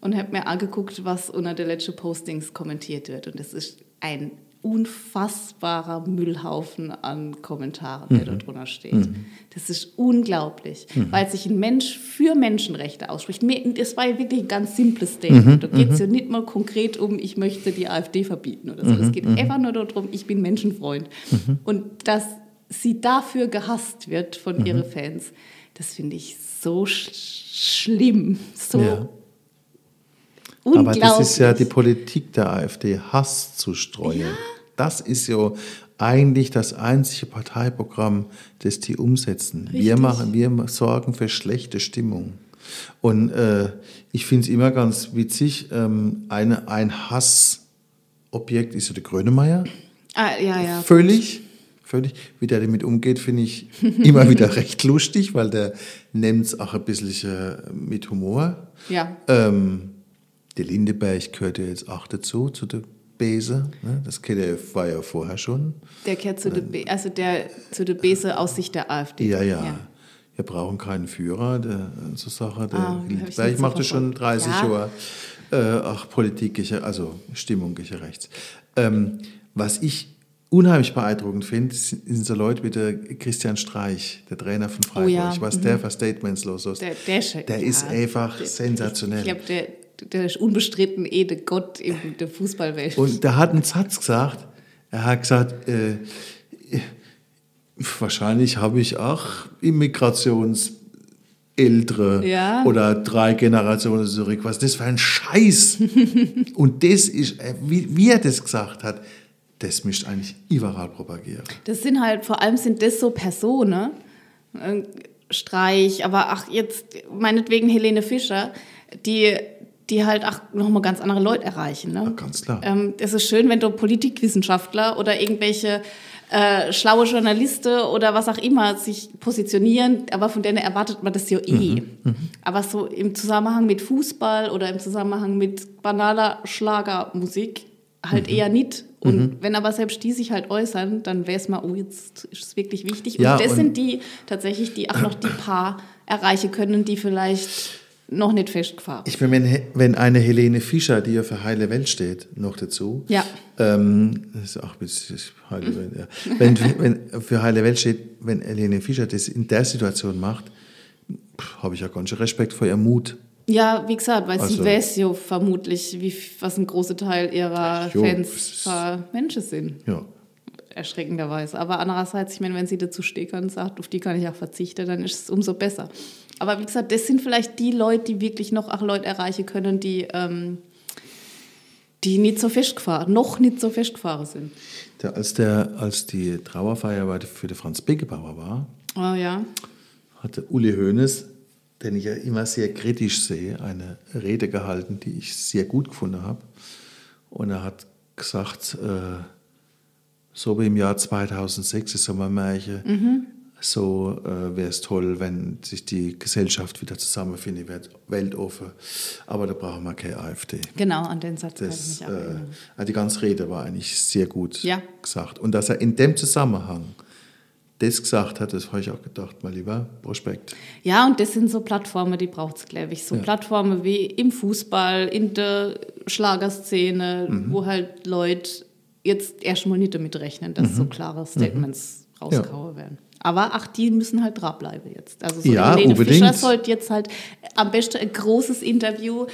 und habe mir angeguckt, was unter der letzten Postings kommentiert wird. Und das ist ein unfassbarer Müllhaufen an Kommentaren, der mhm. da drunter steht. Mhm. Das ist unglaublich, mhm. weil sich ein Mensch für Menschenrechte ausspricht. Das war ja wirklich ein ganz simples Statement. Mhm. Da geht es ja mhm. nicht mal konkret um, ich möchte die AfD verbieten oder so. Es geht mhm. einfach nur darum, ich bin Menschenfreund. Und dass sie dafür gehasst wird von ihren Fans, das finde ich so sch schlimm, so ja. Aber das ist ja die Politik der AfD, Hass zu streuen. Ja. Das ist ja eigentlich das einzige Parteiprogramm, das die umsetzen. Wir, machen, wir sorgen für schlechte Stimmung. Und äh, ich finde es immer ganz witzig, ähm, eine, ein Hassobjekt ist ja der Grönemeyer. Ah, ja, ja. Völlig, völlig. Wie der damit umgeht, finde ich immer wieder recht lustig, weil der nimmt es auch ein bisschen äh, mit Humor. Ja. Ähm, der Lindeberg gehört ja jetzt auch dazu, zu der Bese. Ne? Das KDF war ja vorher schon. Der gehört zu der, Be also der, zu der Bese aus Sicht der AfD. Ja, ja. ja. Wir brauchen keinen Führer, der, so Sache. Der ah, Lindeberg machte schon 30 ja. Jahre äh, auch Politik, also Stimmung rechts. Ähm, was ich unheimlich beeindruckend finde, sind so Leute wie der Christian Streich, der Trainer von Freiburg. Oh ja. Was mhm. der für Statements los ist. Der, der, der ja, ist einfach der, sensationell. Ich glaube, der, der ist unbestritten eh der Gott in der Fußballwelt. Und da hat ein Satz gesagt, er hat gesagt, äh, wahrscheinlich habe ich auch Immigrations ältere ja. oder drei Generationen zurück. Was ist das für ein Scheiß? Und das ist, äh, wie, wie, er das gesagt hat, das mischt eigentlich überall propagieren. Das sind halt, vor allem sind das so Personen, äh, Streich, aber ach, jetzt meinetwegen Helene Fischer, die die halt auch nochmal ganz andere Leute erreichen. Ne? Ja, ganz klar. Ähm, es ist schön, wenn du Politikwissenschaftler oder irgendwelche äh, schlaue Journalisten oder was auch immer sich positionieren, aber von denen erwartet man das ja eh. Mhm, mhm. Aber so im Zusammenhang mit Fußball oder im Zusammenhang mit banaler Schlagermusik halt mhm. eher nicht. Und mhm. wenn aber selbst die sich halt äußern, dann wäre es mal, oh, jetzt ist es wirklich wichtig. Ja, und das und sind die tatsächlich, die auch noch die paar erreichen können, die vielleicht noch nicht festgefahren. Ich meine, wenn, wenn eine Helene Fischer, die ja für heile Welt steht, noch dazu. Ja. Ähm, das ist auch ein bisschen heile Welt, ja. wenn, wenn für heile Welt steht, wenn Helene Fischer das in der Situation macht, habe ich ja ganz schön Respekt vor ihrem Mut. Ja, wie gesagt, weil also, sie weiß ja vermutlich, wie, was ein großer Teil ihrer jo, Fans für Menschen sind. Ja. Erschreckenderweise. Aber andererseits, ich meine, wenn sie dazu steht und sagt, auf die kann ich auch verzichten, dann ist es umso besser. Aber wie gesagt, das sind vielleicht die Leute, die wirklich noch auch Leute erreichen können, die, ähm, die nicht so festgefahren, noch nicht so festgefahren sind. Der, als, der, als die Trauerfeier für den Franz Beckenbauer war, oh, ja. hatte Uli Hoeneß, den ich ja immer sehr kritisch sehe, eine Rede gehalten, die ich sehr gut gefunden habe. Und er hat gesagt, äh, so wie im Jahr 2006 ist Sommermärchen, mhm. so äh, wäre es toll, wenn sich die Gesellschaft wieder zusammenfindet, wird weltoffen. Aber da brauchen wir keine AfD. Genau, an den Satz das, kann ich mich äh, Die ganze Rede war eigentlich sehr gut ja. gesagt. Und dass er in dem Zusammenhang das gesagt hat, das habe ich auch gedacht, mal lieber Prospekt. Ja, und das sind so Plattformen, die braucht es, glaube ich. So ja. Plattformen wie im Fußball, in der Schlagerszene, mhm. wo halt Leute jetzt erstmal nicht damit rechnen, dass mhm. so klare Statements mhm. rauskauen ja. werden. Aber ach, die müssen halt dranbleiben jetzt. Also so ja, Helene unbedingt. Fischer sollte jetzt halt am besten ein großes Interview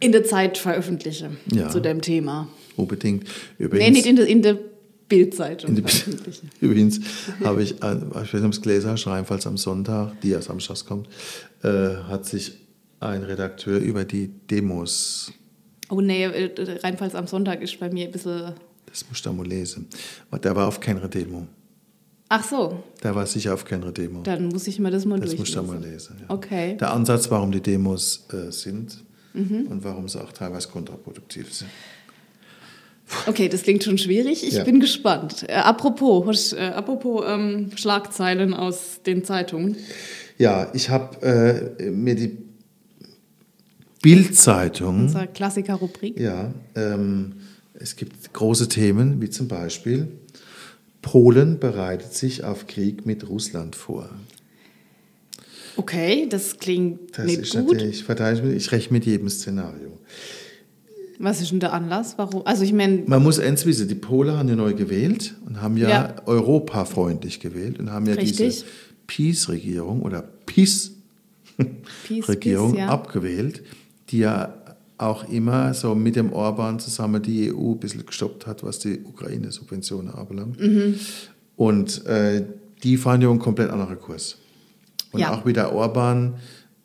in der Zeit veröffentlichen ja. zu dem Thema. Unbedingt. Übrigens, nee, nicht in der, in der Bildzeitung. Übrigens habe ich, ich weiß nicht, Gläser schreiben, falls am Sonntag, die ja samstags kommt, äh, hat sich ein Redakteur über die Demos. Oh nee, äh, reinfalls am Sonntag ist bei mir ein bisschen. Das musst du mal lesen. Der war auf keiner Demo. Ach so. Der war sicher auf keiner Demo. Dann muss ich mir das mal durchlesen. Das musst du mal lesen. Ja. Okay. Der Ansatz, warum die Demos äh, sind mhm. und warum sie auch teilweise kontraproduktiv sind. Okay, das klingt schon schwierig. Ich ja. bin gespannt. Äh, apropos, äh, apropos ähm, Schlagzeilen aus den Zeitungen. Ja, ich habe äh, mir die Bildzeitung. Unsere Klassiker-Rubrik. Ja, ähm, es gibt große Themen, wie zum Beispiel Polen bereitet sich auf Krieg mit Russland vor. Okay, das klingt das nicht ist gut. Ich, ich rechne mit jedem Szenario. Was ist denn der Anlass? Warum? Also ich meine. Man muss eins wissen, die Polen haben ja neu gewählt und haben ja, ja. europafreundlich gewählt und haben ja Richtig. diese Peace-Regierung oder Peace-Regierung ja. abgewählt, die ja auch immer so mit dem Orban zusammen die EU ein bisschen gestoppt hat, was die Ukraine-Subventionen anbelangt. Mhm. Und äh, die fahren ja einen komplett anderen Kurs. Und ja. auch wie der Orban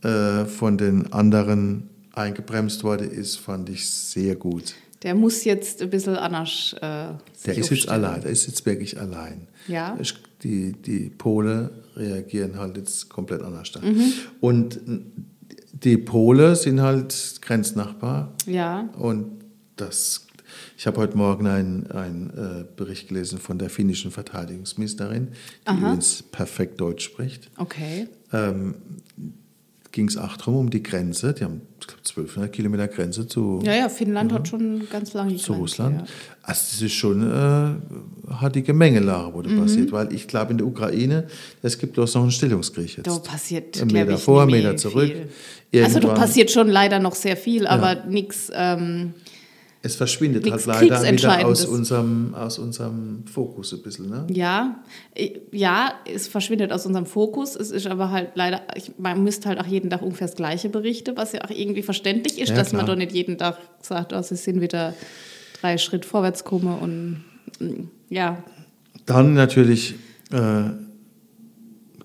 äh, von den anderen eingebremst worden ist, fand ich sehr gut. Der muss jetzt ein bisschen anders. Äh, der ist jetzt allein, der ist jetzt wirklich allein. Ja. Die, die Polen reagieren halt jetzt komplett anders. Mhm. Und die Polen sind halt Grenznachbar. Ja. Und das, ich habe heute Morgen einen, einen äh, Bericht gelesen von der finnischen Verteidigungsministerin, die Aha. übrigens perfekt Deutsch spricht. Okay. Ähm, ging es auch darum, um die Grenze. Die haben, ich glaube, 1200 Kilometer Grenze zu. Ja, ja, Finnland ja, hat schon ganz lange Zu Grenze, Russland. Ja. Also, das ist schon äh, hat die Gemengelage, wo mhm. passiert. Weil ich glaube, in der Ukraine, es gibt bloß noch einen Stellungskrieg jetzt. Da passiert, Ein Meter vor, ein Meter zurück. Also, da passiert schon leider noch sehr viel, aber ja. nichts. Ähm, es verschwindet Nichts halt leider wieder aus unserem, aus unserem Fokus ein bisschen. Ne? Ja, ja, es verschwindet aus unserem Fokus. Es ist aber halt leider, man müsste halt auch jeden Tag ungefähr das Gleiche berichten, was ja auch irgendwie verständlich ist, ja, dass klar. man doch nicht jeden Tag sagt, oh, es sind wieder drei Schritt vorwärts komme und ja. Dann natürlich äh,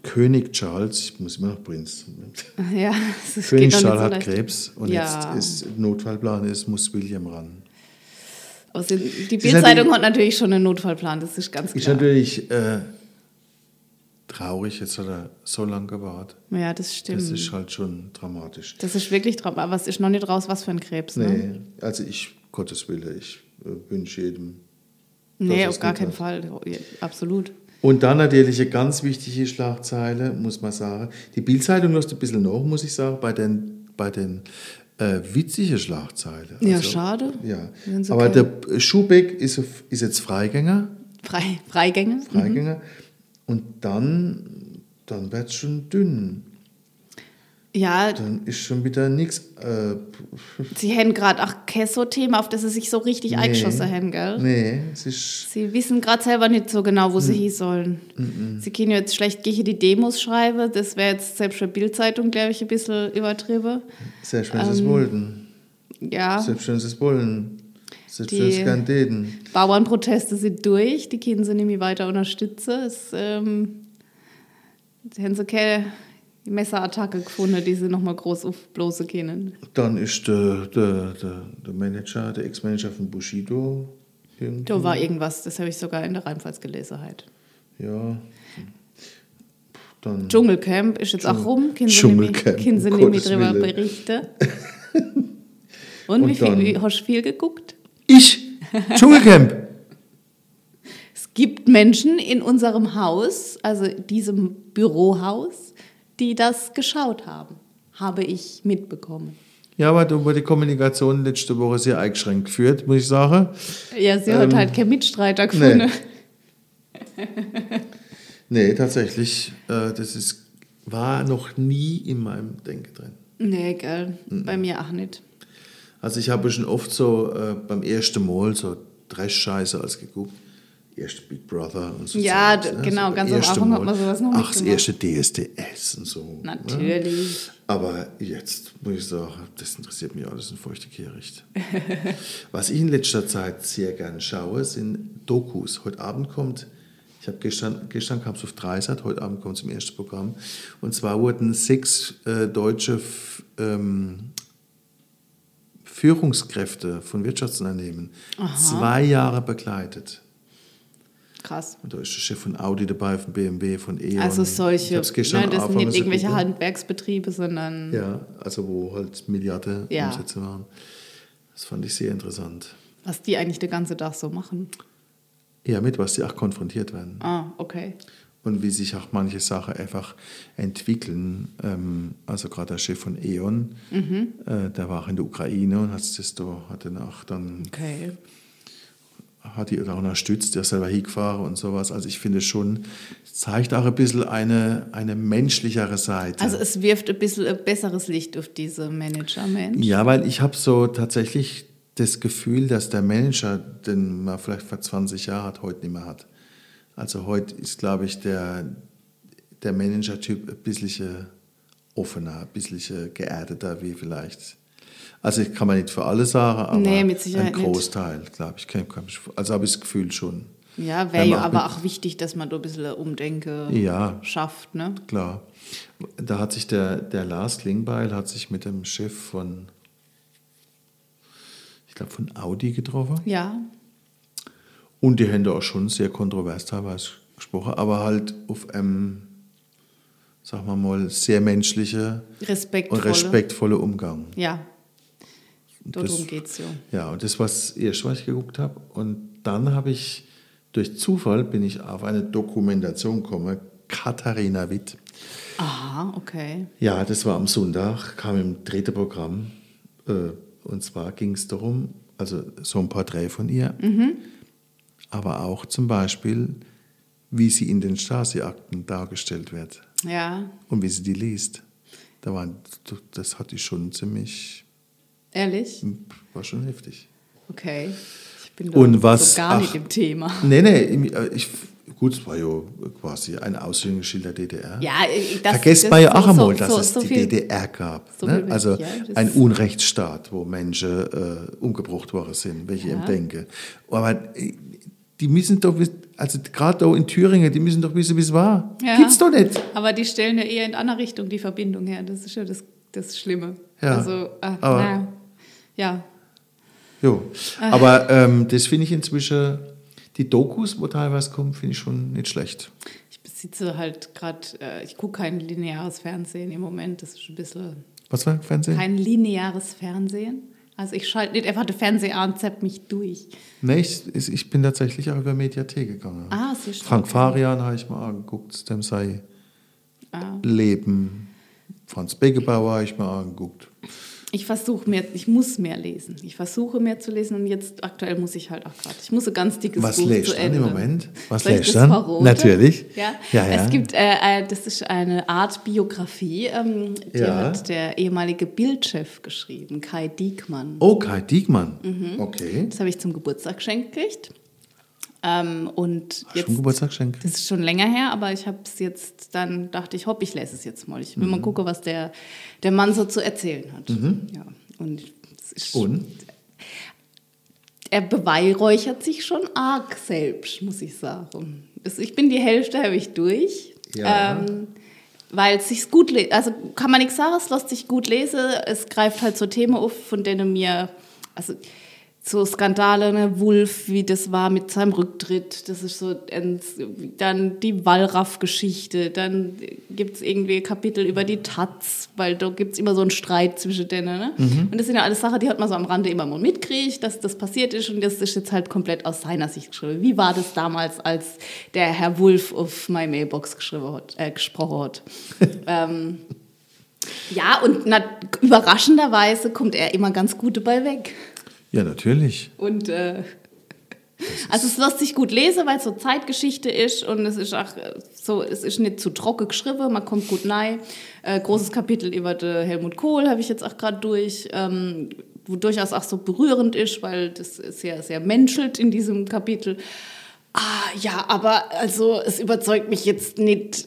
König Charles, ich muss immer noch Prinz. Ja, König Charles hat Krebs und ja. jetzt ist Notfallplan ist, muss William ran. Also die Bildzeitung hat natürlich schon einen Notfallplan, das ist ganz klar. Ist natürlich äh, traurig, jetzt hat er so lange gewartet. Ja, das stimmt. Das ist halt schon dramatisch. Das ist wirklich dramatisch, aber es ist noch nicht raus, was für ein Krebs. Ne? Nee, also ich, Gottes Wille, ich äh, wünsche jedem. Nee, auf gar keinen hat. Fall, absolut. Und dann natürlich eine ganz wichtige Schlagzeile, muss man sagen. Die Bildzeitung lässt ein bisschen nach, muss ich sagen, bei den, bei den äh, witzigen Schlagzeilen. Ja, also, schade. Ja. Aber der Schubeck ist, ist jetzt Freigänger. Frei, Freigänger. Freigänger. Mhm. Und dann, dann wird es schon dünn. Ja. Dann ist schon wieder nichts. Äh, Sie haben gerade auch kein so Thema, auf das Sie sich so richtig nee, eingeschossen haben, gell? Nee, es ist. Sie wissen gerade selber nicht so genau, wo Sie hin sollen. Mm Sie können jetzt schlecht gegen die Demos schreiben, das wäre jetzt selbst für Bildzeitung, glaube ich, ein bisschen übertrieben. Selbst wenn Sie es wollten. Ja. Selbst wenn Sie es wollen. Selbst wenn Sie es täten. Bauernproteste sind durch, die können Sie nämlich weiter unterstützen. Es, ähm, haben Sie keine Messerattacke gefunden, die sie nochmal groß aufblosen können. Dann ist der, der, der, der Manager, der Ex-Manager von Bushido. Irgendwie. Da war irgendwas, das habe ich sogar in der Rheinpfalz gelesen halt. Ja. Dann Dschungelcamp ist jetzt auch rum. Können Sie Gottes drüber berichten? Und, Und wie viel, wie, hast du viel geguckt? Ich! Dschungelcamp! Es gibt Menschen in unserem Haus, also diesem Bürohaus, die das geschaut haben. Habe ich mitbekommen. Ja, aber wurde die Kommunikation letzte Woche sehr eingeschränkt geführt, muss ich sagen. Ja, sie hat halt keinen Mitstreiter Ähm, nee. gefunden. Nee, tatsächlich, äh, das ist, war noch nie in meinem Denken drin. Nee, gell. Mhm. Bei mir auch nicht. Also ich habe schon oft so äh, beim ersten Mal so Trash-Scheiße als geguckt. Erste Big Brother und so. Ja, Zeugs, d- genau, So ganz am Anfang hat man sowas noch Ach, das erste DSDS und so. Ne? Natürlich. Aber jetzt muss ich sagen, das interessiert mich alles in feuchte Kehricht. Was ich in letzter Zeit sehr gerne schaue, sind Dokus. Heute Abend kommt, ich habe gestern, gestern kam es auf Dreisat, heute Abend kommt es im ersten Programm. Und zwar wurden sechs äh, deutsche ähm, Führungskräfte von Wirtschaftsunternehmen zwei Jahre begleitet. Krass. Und da ist der Chef von Audi dabei, von BMW, von E.ON. Also Ich solche, gestern nein, das sind nicht irgendwelche gucken. Handwerksbetriebe, sondern Ja, also wo halt Milliarden Ja. Umsätze waren. Das fand ich sehr interessant. was die eigentlich den ganzen Tag so machen. Ja, mit was sie auch konfrontiert werden. Ah, okay. Und wie sich auch manche Sachen einfach entwickeln. Ähm, also gerade der Chef von E.ON, Mhm. äh, der war auch in der Ukraine und hat das da, hat dann auch dann, Okay. Hat die auch unterstützt, der selber hingefahren und sowas. Also ich finde schon, es zeigt auch ein bisschen eine, eine menschlichere Seite. Also es wirft ein bisschen ein besseres Licht auf diese Manager-Mensch. Ja, weil ich habe so tatsächlich das Gefühl, dass der Manager, den man vielleicht vor 20 Jahren hat, heute nicht mehr hat. Also heute ist, glaube ich, der, der Manager-Typ ein bisschen offener, ein bisschen geerdeter wie vielleicht. Also ich kann man nicht für alle sagen, aber Nee, mit Sicherheit ein. Großteil, glaube ich. Kann- kann mich- Also habe ich das Gefühl schon. Ja, wäre ja aber auch wichtig, dass man da ein bisschen Umdenke Ja. schafft, ne? Klar. Da hat sich der, der Lars Klingbeil hat sich mit dem Chef von, ich glaube, von Audi getroffen. Ja, Und die haben da auch schon sehr kontrovers teilweise gesprochen, aber halt auf einem, sagen wir mal, sehr menschliche und respektvolle Umgang. Ja, darum geht es ja. Ja, und das war das erste, was ich geguckt habe. Und dann habe ich, durch Zufall bin ich auf eine Dokumentation gekommen, Katharina Witt. Aha, okay. Ja, das war am Sonntag, kam im dritten Programm. Äh, und zwar ging es darum, also so ein Porträt von ihr, aber auch zum Beispiel, wie sie in den Stasi-Akten dargestellt wird Ja, und wie sie die liest. Da war, das hatte ich schon ziemlich, ehrlich? war schon heftig. Okay. Ich bin Und was- so gar ach. nicht im Thema. Nee, nee, ich, ich, gut, es war ja quasi ein Aushängeschild der DDR. Ja, das, Vergesst das- man ja auch so- einmal, dass so- es die viel- DDR gab. ne? Also ich, ja, ein Unrechtsstaat, wo Menschen äh, umgebracht worden sind, welche Ja. im Denken. Aber äh, die müssen doch, also gerade da in Thüringen, die müssen doch wissen, wie es war. Ja. Gibt's doch nicht. Aber die stellen ja eher in eine andere Richtung die Verbindung her. Das ist ja das, das Schlimme. Ja, Also, ah, aber- naja. Ja. Jo. Aber ähm, das finde ich inzwischen, die Dokus, wo teilweise kommen, finde ich schon nicht schlecht. Ich besitze halt gerade, äh, ich gucke kein lineares Fernsehen im Moment. Das ist ein bisschen Was war Fernsehen? kein lineares Fernsehen. Also ich schalte nicht einfach den Fernseher an, zapp mich durch. Nee, ich, ich bin tatsächlich auch über Mediathek gegangen. Ah, sehr stark. Frank Farian habe ich mal angeguckt, dem sei Ah. Leben. Franz Beckenbauer habe ich mal angeguckt. Ich versuche mehr, ich muss mehr lesen. Ich versuche mehr zu lesen und jetzt aktuell muss ich halt auch gerade. Ich muss ein ganz dickes Was Buch lässt zu Ende. im Moment? Was Soll lässt du dann? verraten? Natürlich. Ja? Ja, ja. Es gibt, äh, äh, das ist eine Art Biografie, ähm, die Ja. hat der ehemalige Bildchef geschrieben, Kai Diekmann. Oh, Kai Diekmann. Mhm. Okay. Das habe ich zum Geburtstag geschenkt gekriegt. Ähm, und Hast jetzt, ein Geburtstagsgeschenk? das ist schon länger her, aber ich habe es jetzt, dann dachte ich, hopp, ich lese es jetzt mal. Ich will mal Mhm. gucken, was der, der Mann so zu erzählen hat. Ja. Und, ist, Und? er beweihräuchert sich schon arg selbst, muss ich sagen. Das, ich bin die Hälfte, habe ich durch. Ja. Ähm, weil es sich gut lesen, also kann man nichts sagen, es lässt sich gut lesen. Es greift halt so Themen auf, von denen mir, also so Skandale, ne, Wulf, wie das war mit seinem Rücktritt, das ist so, dann die Wallraff-Geschichte, dann gibt es irgendwie Kapitel über die Taz, weil da gibt es immer so einen Streit zwischen denen. Ne? Mhm. Und das sind ja alles Sachen, die hat man so am Rande immer mal mitkriegt, dass das passiert ist und das ist jetzt halt komplett aus seiner Sicht geschrieben. Wie war das damals, als der Herr Wulf auf My Mailbox geschrieben hat, äh, gesprochen hat? ähm, ja, und na, überraschenderweise kommt er immer ganz gut dabei weg. Ja, natürlich. Und äh, also es lässt sich gut lesen, weil es so Zeitgeschichte ist und es ist auch so, es ist nicht zu trocken geschrieben, man kommt gut rein. Äh, großes Kapitel über Helmut Kohl habe ich jetzt auch gerade durch, ähm, wo durchaus auch so berührend ist, weil das sehr, sehr menschelt in diesem Kapitel. Ah, ja, aber also es überzeugt mich jetzt nicht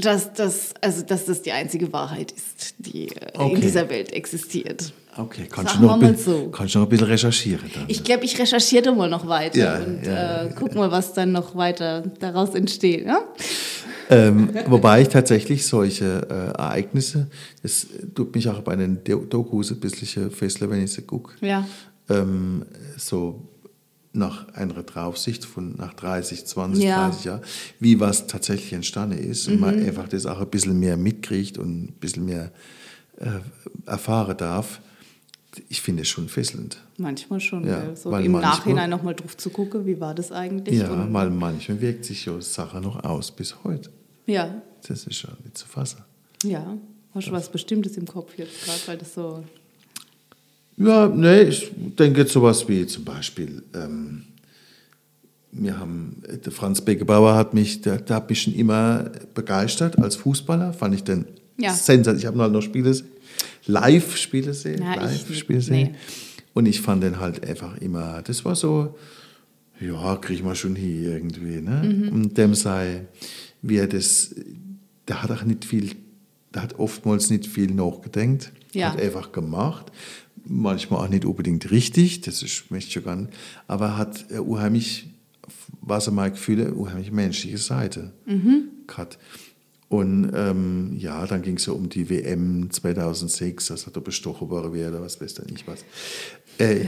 dass das, also, dass das die einzige Wahrheit ist, die äh, okay. in dieser Welt existiert. Okay, kannst du, noch ein, so. kannst du noch ein bisschen recherchieren? Dann. Ich glaube, ich recherchiere mal noch weiter ja, und ja, äh, guck mal, was dann noch weiter daraus entsteht. Ja? Ähm, wobei ich tatsächlich solche äh, Ereignisse, das tut mich auch bei den Dokus ein bisschen fesseln, wenn ich sie gucke. Ja. Ähm, so nach einer Draufsicht von nach 30, 20, ja. 30 Jahren, wie was tatsächlich entstanden ist mhm. und man einfach das auch ein bisschen mehr mitkriegt und ein bisschen mehr äh, erfahren darf. Ich finde es schon fesselnd. Manchmal schon, ja, so im manchmal, Nachhinein nochmal drauf zu gucken, wie war das eigentlich? Ja, und weil manchmal wirkt sich so Sache noch aus bis heute. Ja. Das ist schon nicht zu fassen. Ja, hast du was Bestimmtes im Kopf jetzt gerade, weil das so ja, nee, ich denke sowas wie zum Beispiel, ähm, wir haben, der Franz Beckenbauer hat mich, der, der, hat mich schon immer begeistert als Fußballer, fand ich den ja. sensationell. Ich habe noch Spiele, Live-Spiele sehen, Live-Spiele sehen. Nee. Und ich fand den halt einfach immer, das war so, ja, kriegen wir schon hier irgendwie. Ne? Mhm. Und dem sei, wie er das, der hat auch nicht viel, der hat oftmals nicht viel nachgedenkt, ja. hat einfach gemacht manchmal auch nicht unbedingt richtig, das ist, möchte ich schon gar nicht, aber hat unheimlich, was er mal Gefühle, unheimlich menschliche Seite mhm. gehabt. Und ähm, ja, dann ging es ja um die WM 2006, das hat er bestochen worden oder was weiß ich nicht was. Äh,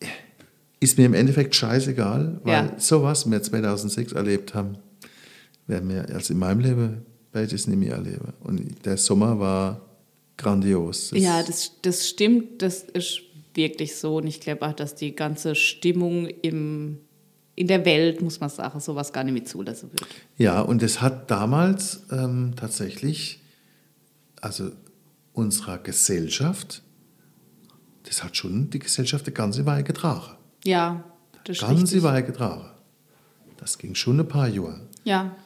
ist mir im Endeffekt scheißegal, weil ja. sowas wir 2006 erlebt haben, werden wir als in meinem Leben beides nicht mehr erleben. Und der Sommer war grandios. Das ja, das, das stimmt, das ist wirklich so. Und ich glaube auch, dass die ganze Stimmung im, in der Welt, muss man sagen, sowas gar nicht mehr zulassen wird. Ja, und es hat damals ähm, tatsächlich, also unserer Gesellschaft, das hat schon die Gesellschaft eine ganze Weile getragen. Ja, das ist Ganze richtig. Weile getragen. Das ging schon ein paar Jahre. Ja.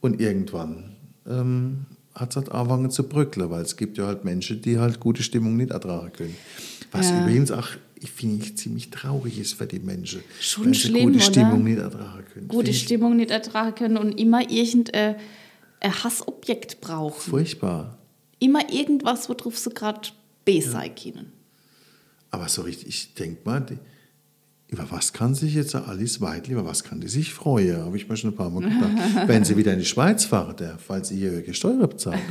Und irgendwann ähm, hat es halt angefangen zu bröckeln, weil es gibt ja halt Menschen, die halt gute Stimmung nicht ertragen können. Was ja. übrigens auch, ich finde ich, ziemlich traurig ist für die Menschen. Schon wenn schlimm, gute Stimmung nicht ertragen können. Gute Stimmung nicht ertragen können und immer irgendein Hassobjekt brauchen. Furchtbar. Immer irgendwas, worauf sie gerade B sein ja. können. Aber so richtig, ich denke mal, die, über was kann sich jetzt Alice Weidli, über was kann die sich freuen? Habe ich mir schon ein paar Mal gedacht. Wenn sie wieder in die Schweiz fahren darf, weil sie hier Steuern bezahlt.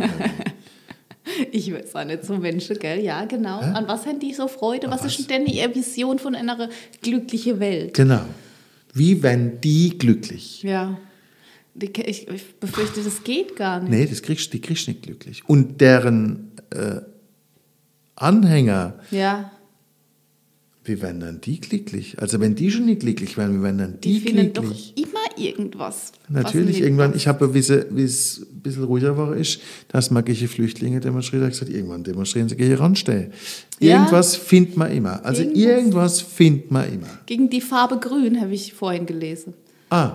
ich weiß auch nicht so Menschen, gell? Ja, genau. Hä? An was haben die so Freude? Was, was ist denn ihre Vision von einer glücklichen Welt? Genau. Wie wenn die glücklich? Ja. Ich, ich befürchte, das geht gar nicht. Nee, das kriegst, die kriegst du nicht glücklich. Und deren äh, Anhänger ja wie werden dann die glücklich? Also wenn die schon nicht glücklich wären, wie werden dann die, die finden glücklich? doch immer irgendwas. Natürlich, irgendwann, ich habe, wie es ein bisschen ruhiger war, ist, dass magische Flüchtlinge demonstriert, habe gesagt, irgendwann demonstrieren sie gegen Randstelle. Irgendwas ja, findet man immer. Also irgendwas, irgendwas findet man immer. Gegen die Farbe grün habe ich vorhin gelesen. Ah,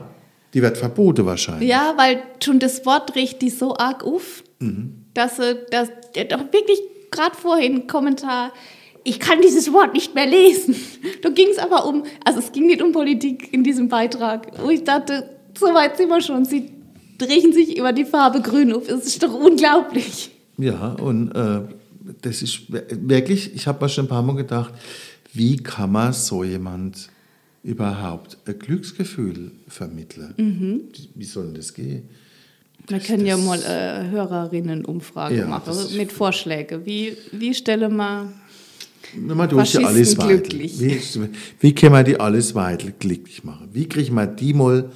die wird verboten wahrscheinlich. Ja, weil schon das Wort riecht die so arg auf, mhm. dass dass, doch wirklich gerade vorhin Kommentar, ich kann dieses Wort nicht mehr lesen. Da ging es aber um, also es ging nicht um Politik in diesem Beitrag. Wo ich dachte, so weit sind wir schon. Sie drehen sich über die Farbe grün auf. Das ist doch unglaublich. Ja, und äh, das ist wirklich, ich habe mir schon ein paar Mal gedacht, wie kann man so jemand überhaupt ein Glücksgefühl vermitteln? Mhm. Wie soll denn das gehen? Wir können ja mal äh, Hörerinnen-Umfrage ja, machen mit Vorschlägen. Wie, wie stelle man Man tut ja alles weiter. glücklich. Wie, wie kann man die alles weiter glücklich machen? Wie kriegt man die mal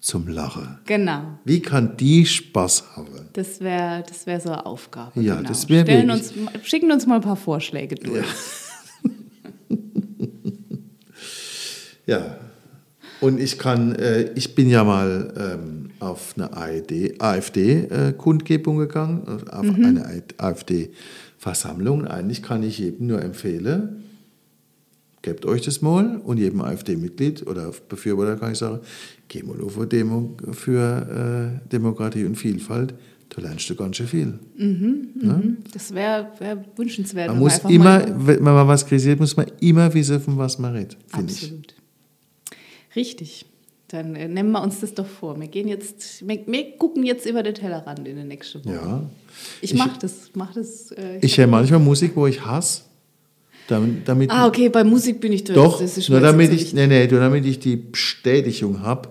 zum Lachen? Genau. Wie kann die Spaß haben? Das wäre das wär so eine Aufgabe. Ja, genau. das wär Stellen wirklich- uns, Schicken uns mal ein paar Vorschläge durch. Ja. Und ich kann, äh, ich bin ja mal ähm, auf eine AfD-Kundgebung gegangen, auf eine AfD-Versammlung. Eigentlich kann ich jedem nur empfehlen, gebt euch das mal und jedem AfD-Mitglied oder Befürworter kann ich sagen, geh mal auf eine Demo für äh, Demokratie und Vielfalt, da lernst du ganz schön viel. Das wäre wär wünschenswert. Man muss immer, wenn man was kritisiert, muss man immer wissen, von was man redet, finde ich. Absolut. Richtig. Dann äh, nehmen wir uns das doch vor. Wir gehen jetzt, wir, wir gucken jetzt über den Tellerrand in der nächsten Woche. Ja. Ich Ich- mache das, mach das. Äh, Ich höre manchmal Musik, wo ich hasse, damit, damit ah, okay, bei Musik bin ich durch. doch, nur damit ich, nee, nee, nur damit ich die Bestätigung habe,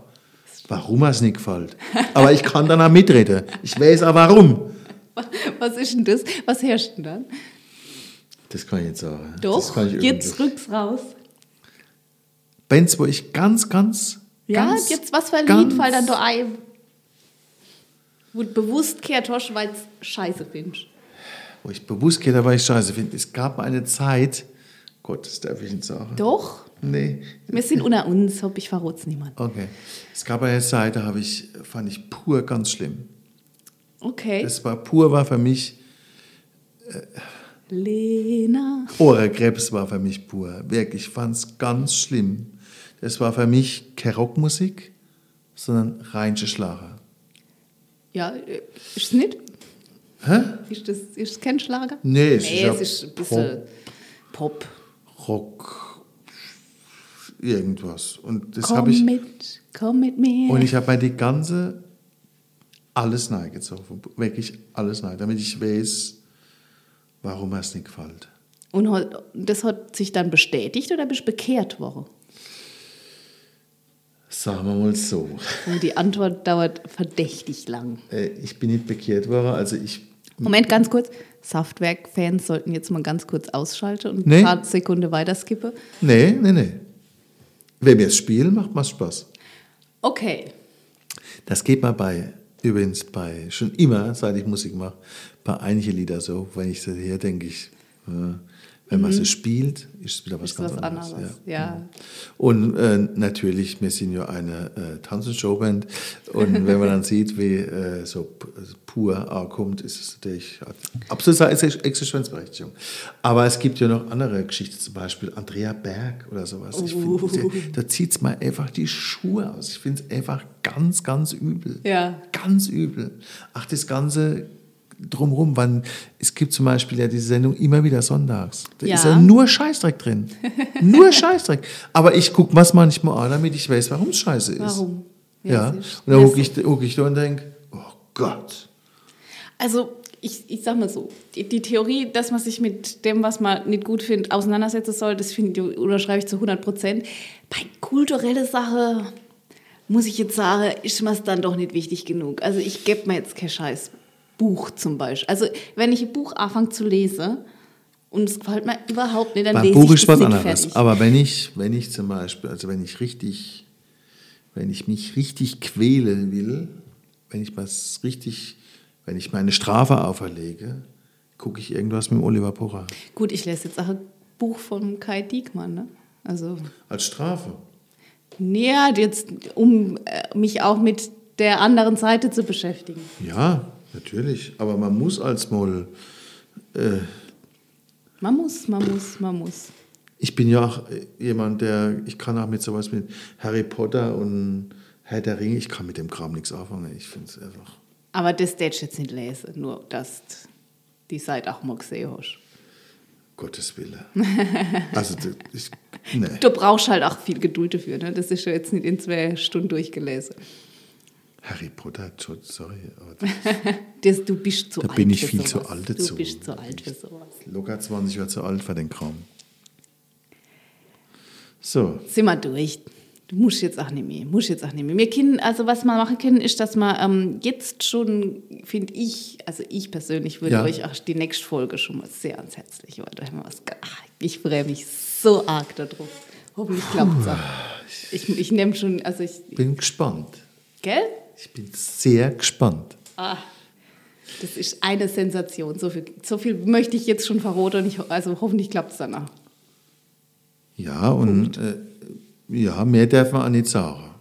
warum es nicht gefällt. Aber ich kann dann auch mitreden. Ich weiß auch warum. Was ist denn das? Was herrscht denn dann? Das kann ich jetzt sagen. Doch, ich jetzt rück's raus. Bands, wo ich ganz, ganz, Ja, jetzt was für ein Lied fällt dann da ein? Wo du bewusst kehrt hast, weil es scheiße findest. Wo ich bewusst gehe, weil ich scheiße finde. Es gab mal eine Zeit, Gott, das darf ich nicht sagen. Doch, Nee, wir sind unter uns, hab ich verrot's niemand. okay. Es gab eine Zeit, da habe ich, fand ich pur ganz schlimm. Okay. Das war pur, war für mich Lena. Ohrenkrebs war für mich pur. Wirklich, ich fand es ganz schlimm. Das war für mich keine Rockmusik, sondern reinsche Schlager. Ja, äh, ist es nicht? Hä? Ist das ist es kein Schlager? Nee, es nee, ist es ist ein bisschen Pop. Rock, irgendwas. Und das Komm habe ich. mit, komm mit mir. Und ich habe mir die ganze alles neigezogen. Wirklich alles nein, damit ich weiß, warum es nicht gefällt. Und das hat sich dann bestätigt oder bist du bekehrt worden? Sagen wir mal so. Und die Antwort dauert verdächtig lang. Äh, Ich bin nicht bekehrt worden, also ich Moment, ganz kurz. Saftwerk-Fans sollten jetzt mal ganz kurz ausschalten und Nee. ein paar Sekunden weiter skippen. Nee, nee, nee. Wenn wir es spielen, macht mir Spaß. Okay. Das geht mir bei, übrigens bei, schon immer, seit ich Musik mache, bei einigen Lieder so, wenn ich so her denke, ich, äh, wenn man sie spielt, ist es wieder was Mhm. Ist ganz was anderes. anderes. Ja. Ja. Und äh, natürlich, wir sind ja eine äh, Tanz- und Showband und wenn man dann sieht, wie äh, so p- pur ankommt, ist es natürlich absolute Ex- Existenzberechtigung. Aber es gibt ja noch andere Geschichten, zum Beispiel Andrea Berg oder sowas. Ich Uh. find, da zieht es mal einfach die Schuhe aus. Ich finde es einfach ganz, ganz übel. Ja. Ganz übel. Ach, das Ganze drumherum, wann, es gibt zum Beispiel ja diese Sendung immer wieder sonntags. Da Ja. ist ja nur Scheißdreck drin. nur Scheißdreck. Aber ich gucke was manchmal an, damit ich weiß, warum es scheiße ist. Warum? Ja. Ja, Und dann gucke ich, guck ich da und denke, oh Gott. Also, ich, ich sag mal so, die, die Theorie, dass man sich mit dem, was man nicht gut findet, auseinandersetzen soll, das finde ich, unterschreibe ich zu 100 Prozent. Bei kulturelle Sache muss ich jetzt sagen, ist mir es dann doch nicht wichtig genug. Also, ich gebe mir jetzt kein scheiß Buch zum Beispiel. Also, wenn ich ein Buch anfange zu lesen und es gefällt mir überhaupt nicht, dann Beim lese Buch ich ist was nicht anderes. fertig. Aber wenn ich, wenn ich zum Beispiel, also wenn ich richtig, wenn ich mich richtig quälen will, wenn ich was richtig, wenn ich meine Strafe auferlege, gucke ich irgendwas mit Oliver Pocher. Gut, ich lese jetzt auch ein Buch von Kai Diekmann, ne? Also, Als Strafe. ja, jetzt, um äh, mich auch mit der anderen Seite zu beschäftigen. Ja, natürlich. Aber man muss als Moll. Äh, Man muss, man muss, man muss. ich bin ja auch jemand, der, ich kann auch mit sowas mit Harry Potter und Herr der Ringe, ich kann mit dem Kram nichts anfangen. Ich finde es einfach. Aber das darfst du jetzt nicht lesen, nur dass du die Seite auch mal gesehen hast. Gottes Wille. Also, ich, nee. Du brauchst halt auch viel Geduld dafür, ne? Das ist ja jetzt nicht in zwei Stunden durchgelesen. Harry Potter, sorry, das du bist zu Da alt bin ich viel zu alt dazu. Du bist zu alt für sowas. locker 20 Jahre zu alt für den Kram. So, Sind wir durch. Du musst jetzt auch nicht mehr, musst jetzt auch nicht mehr. Wir können, also was wir machen können, ist, dass wir ähm, jetzt schon, finde ich, also ich persönlich würde Ja. euch auch die nächste Folge schon mal sehr ans Herz legen, weil da haben wir was, ach, ich freue mich so arg darauf. Hoffentlich klappt es auch. Ich, ich nehme schon, also ich, Bin gespannt. gell? Ich bin sehr gespannt. Ah, das ist eine Sensation. So viel, so viel möchte ich jetzt schon verraten. Und ich, also hoffentlich klappt es dann auch. Ja, und äh, ja, mehr darf man auch nicht sagen.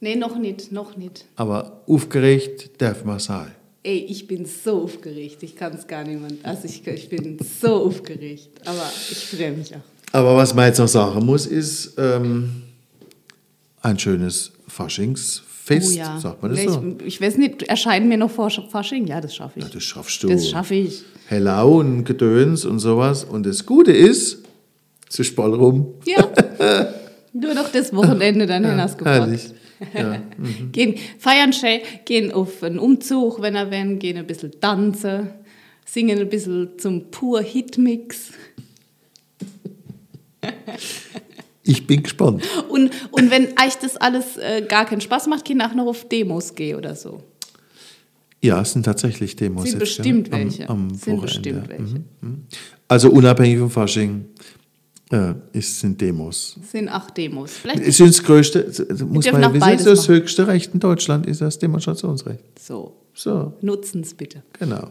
Nee, noch nicht, noch nicht. Aber aufgeregt darf man sein. Ey, ich bin so aufgeregt. Ich kann es gar niemand. Also ich, ich bin so aufgeregt. Aber ich freue mich auch. Aber was man jetzt noch sagen muss, ist ähm, ein schönes Faschingsfest, oh ja. sagt man das Nee, so? ich, ich weiß nicht, erscheinen mir noch vor Fasching? Ja, das schaffe ich. Ja, das schaffst du. Das schaffe ich. Hello und Gedöns und sowas. Und das Gute ist, es ist bald rum. Ja. Nur noch das Wochenende, dann ja, hast du herrlich. Ja. Gehen, feiern schön, gehen auf einen Umzug, wenn er wenn, gehen ein bisschen tanzen, singen ein bisschen zum pur Hitmix. Ich bin gespannt. Und, und wenn euch das alles äh, gar keinen Spaß macht, gehen auch noch auf Demos gehen oder so. Ja, es sind tatsächlich Demos. Sind jetzt, bestimmt ja, am, welche. Am Sind Wochenende. bestimmt welche. Mhm. Also unabhängig vom Fasching äh, es sind Demos. Sind acht Demos. Vielleicht Es ist das größte, muss man ja auch wissen, das machen. höchste Recht in Deutschland ist das Demonstrationsrecht. so. So, Nutzen es bitte. genau.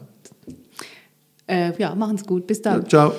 Äh, ja, machen's gut. Bis Ja, dann. ciao.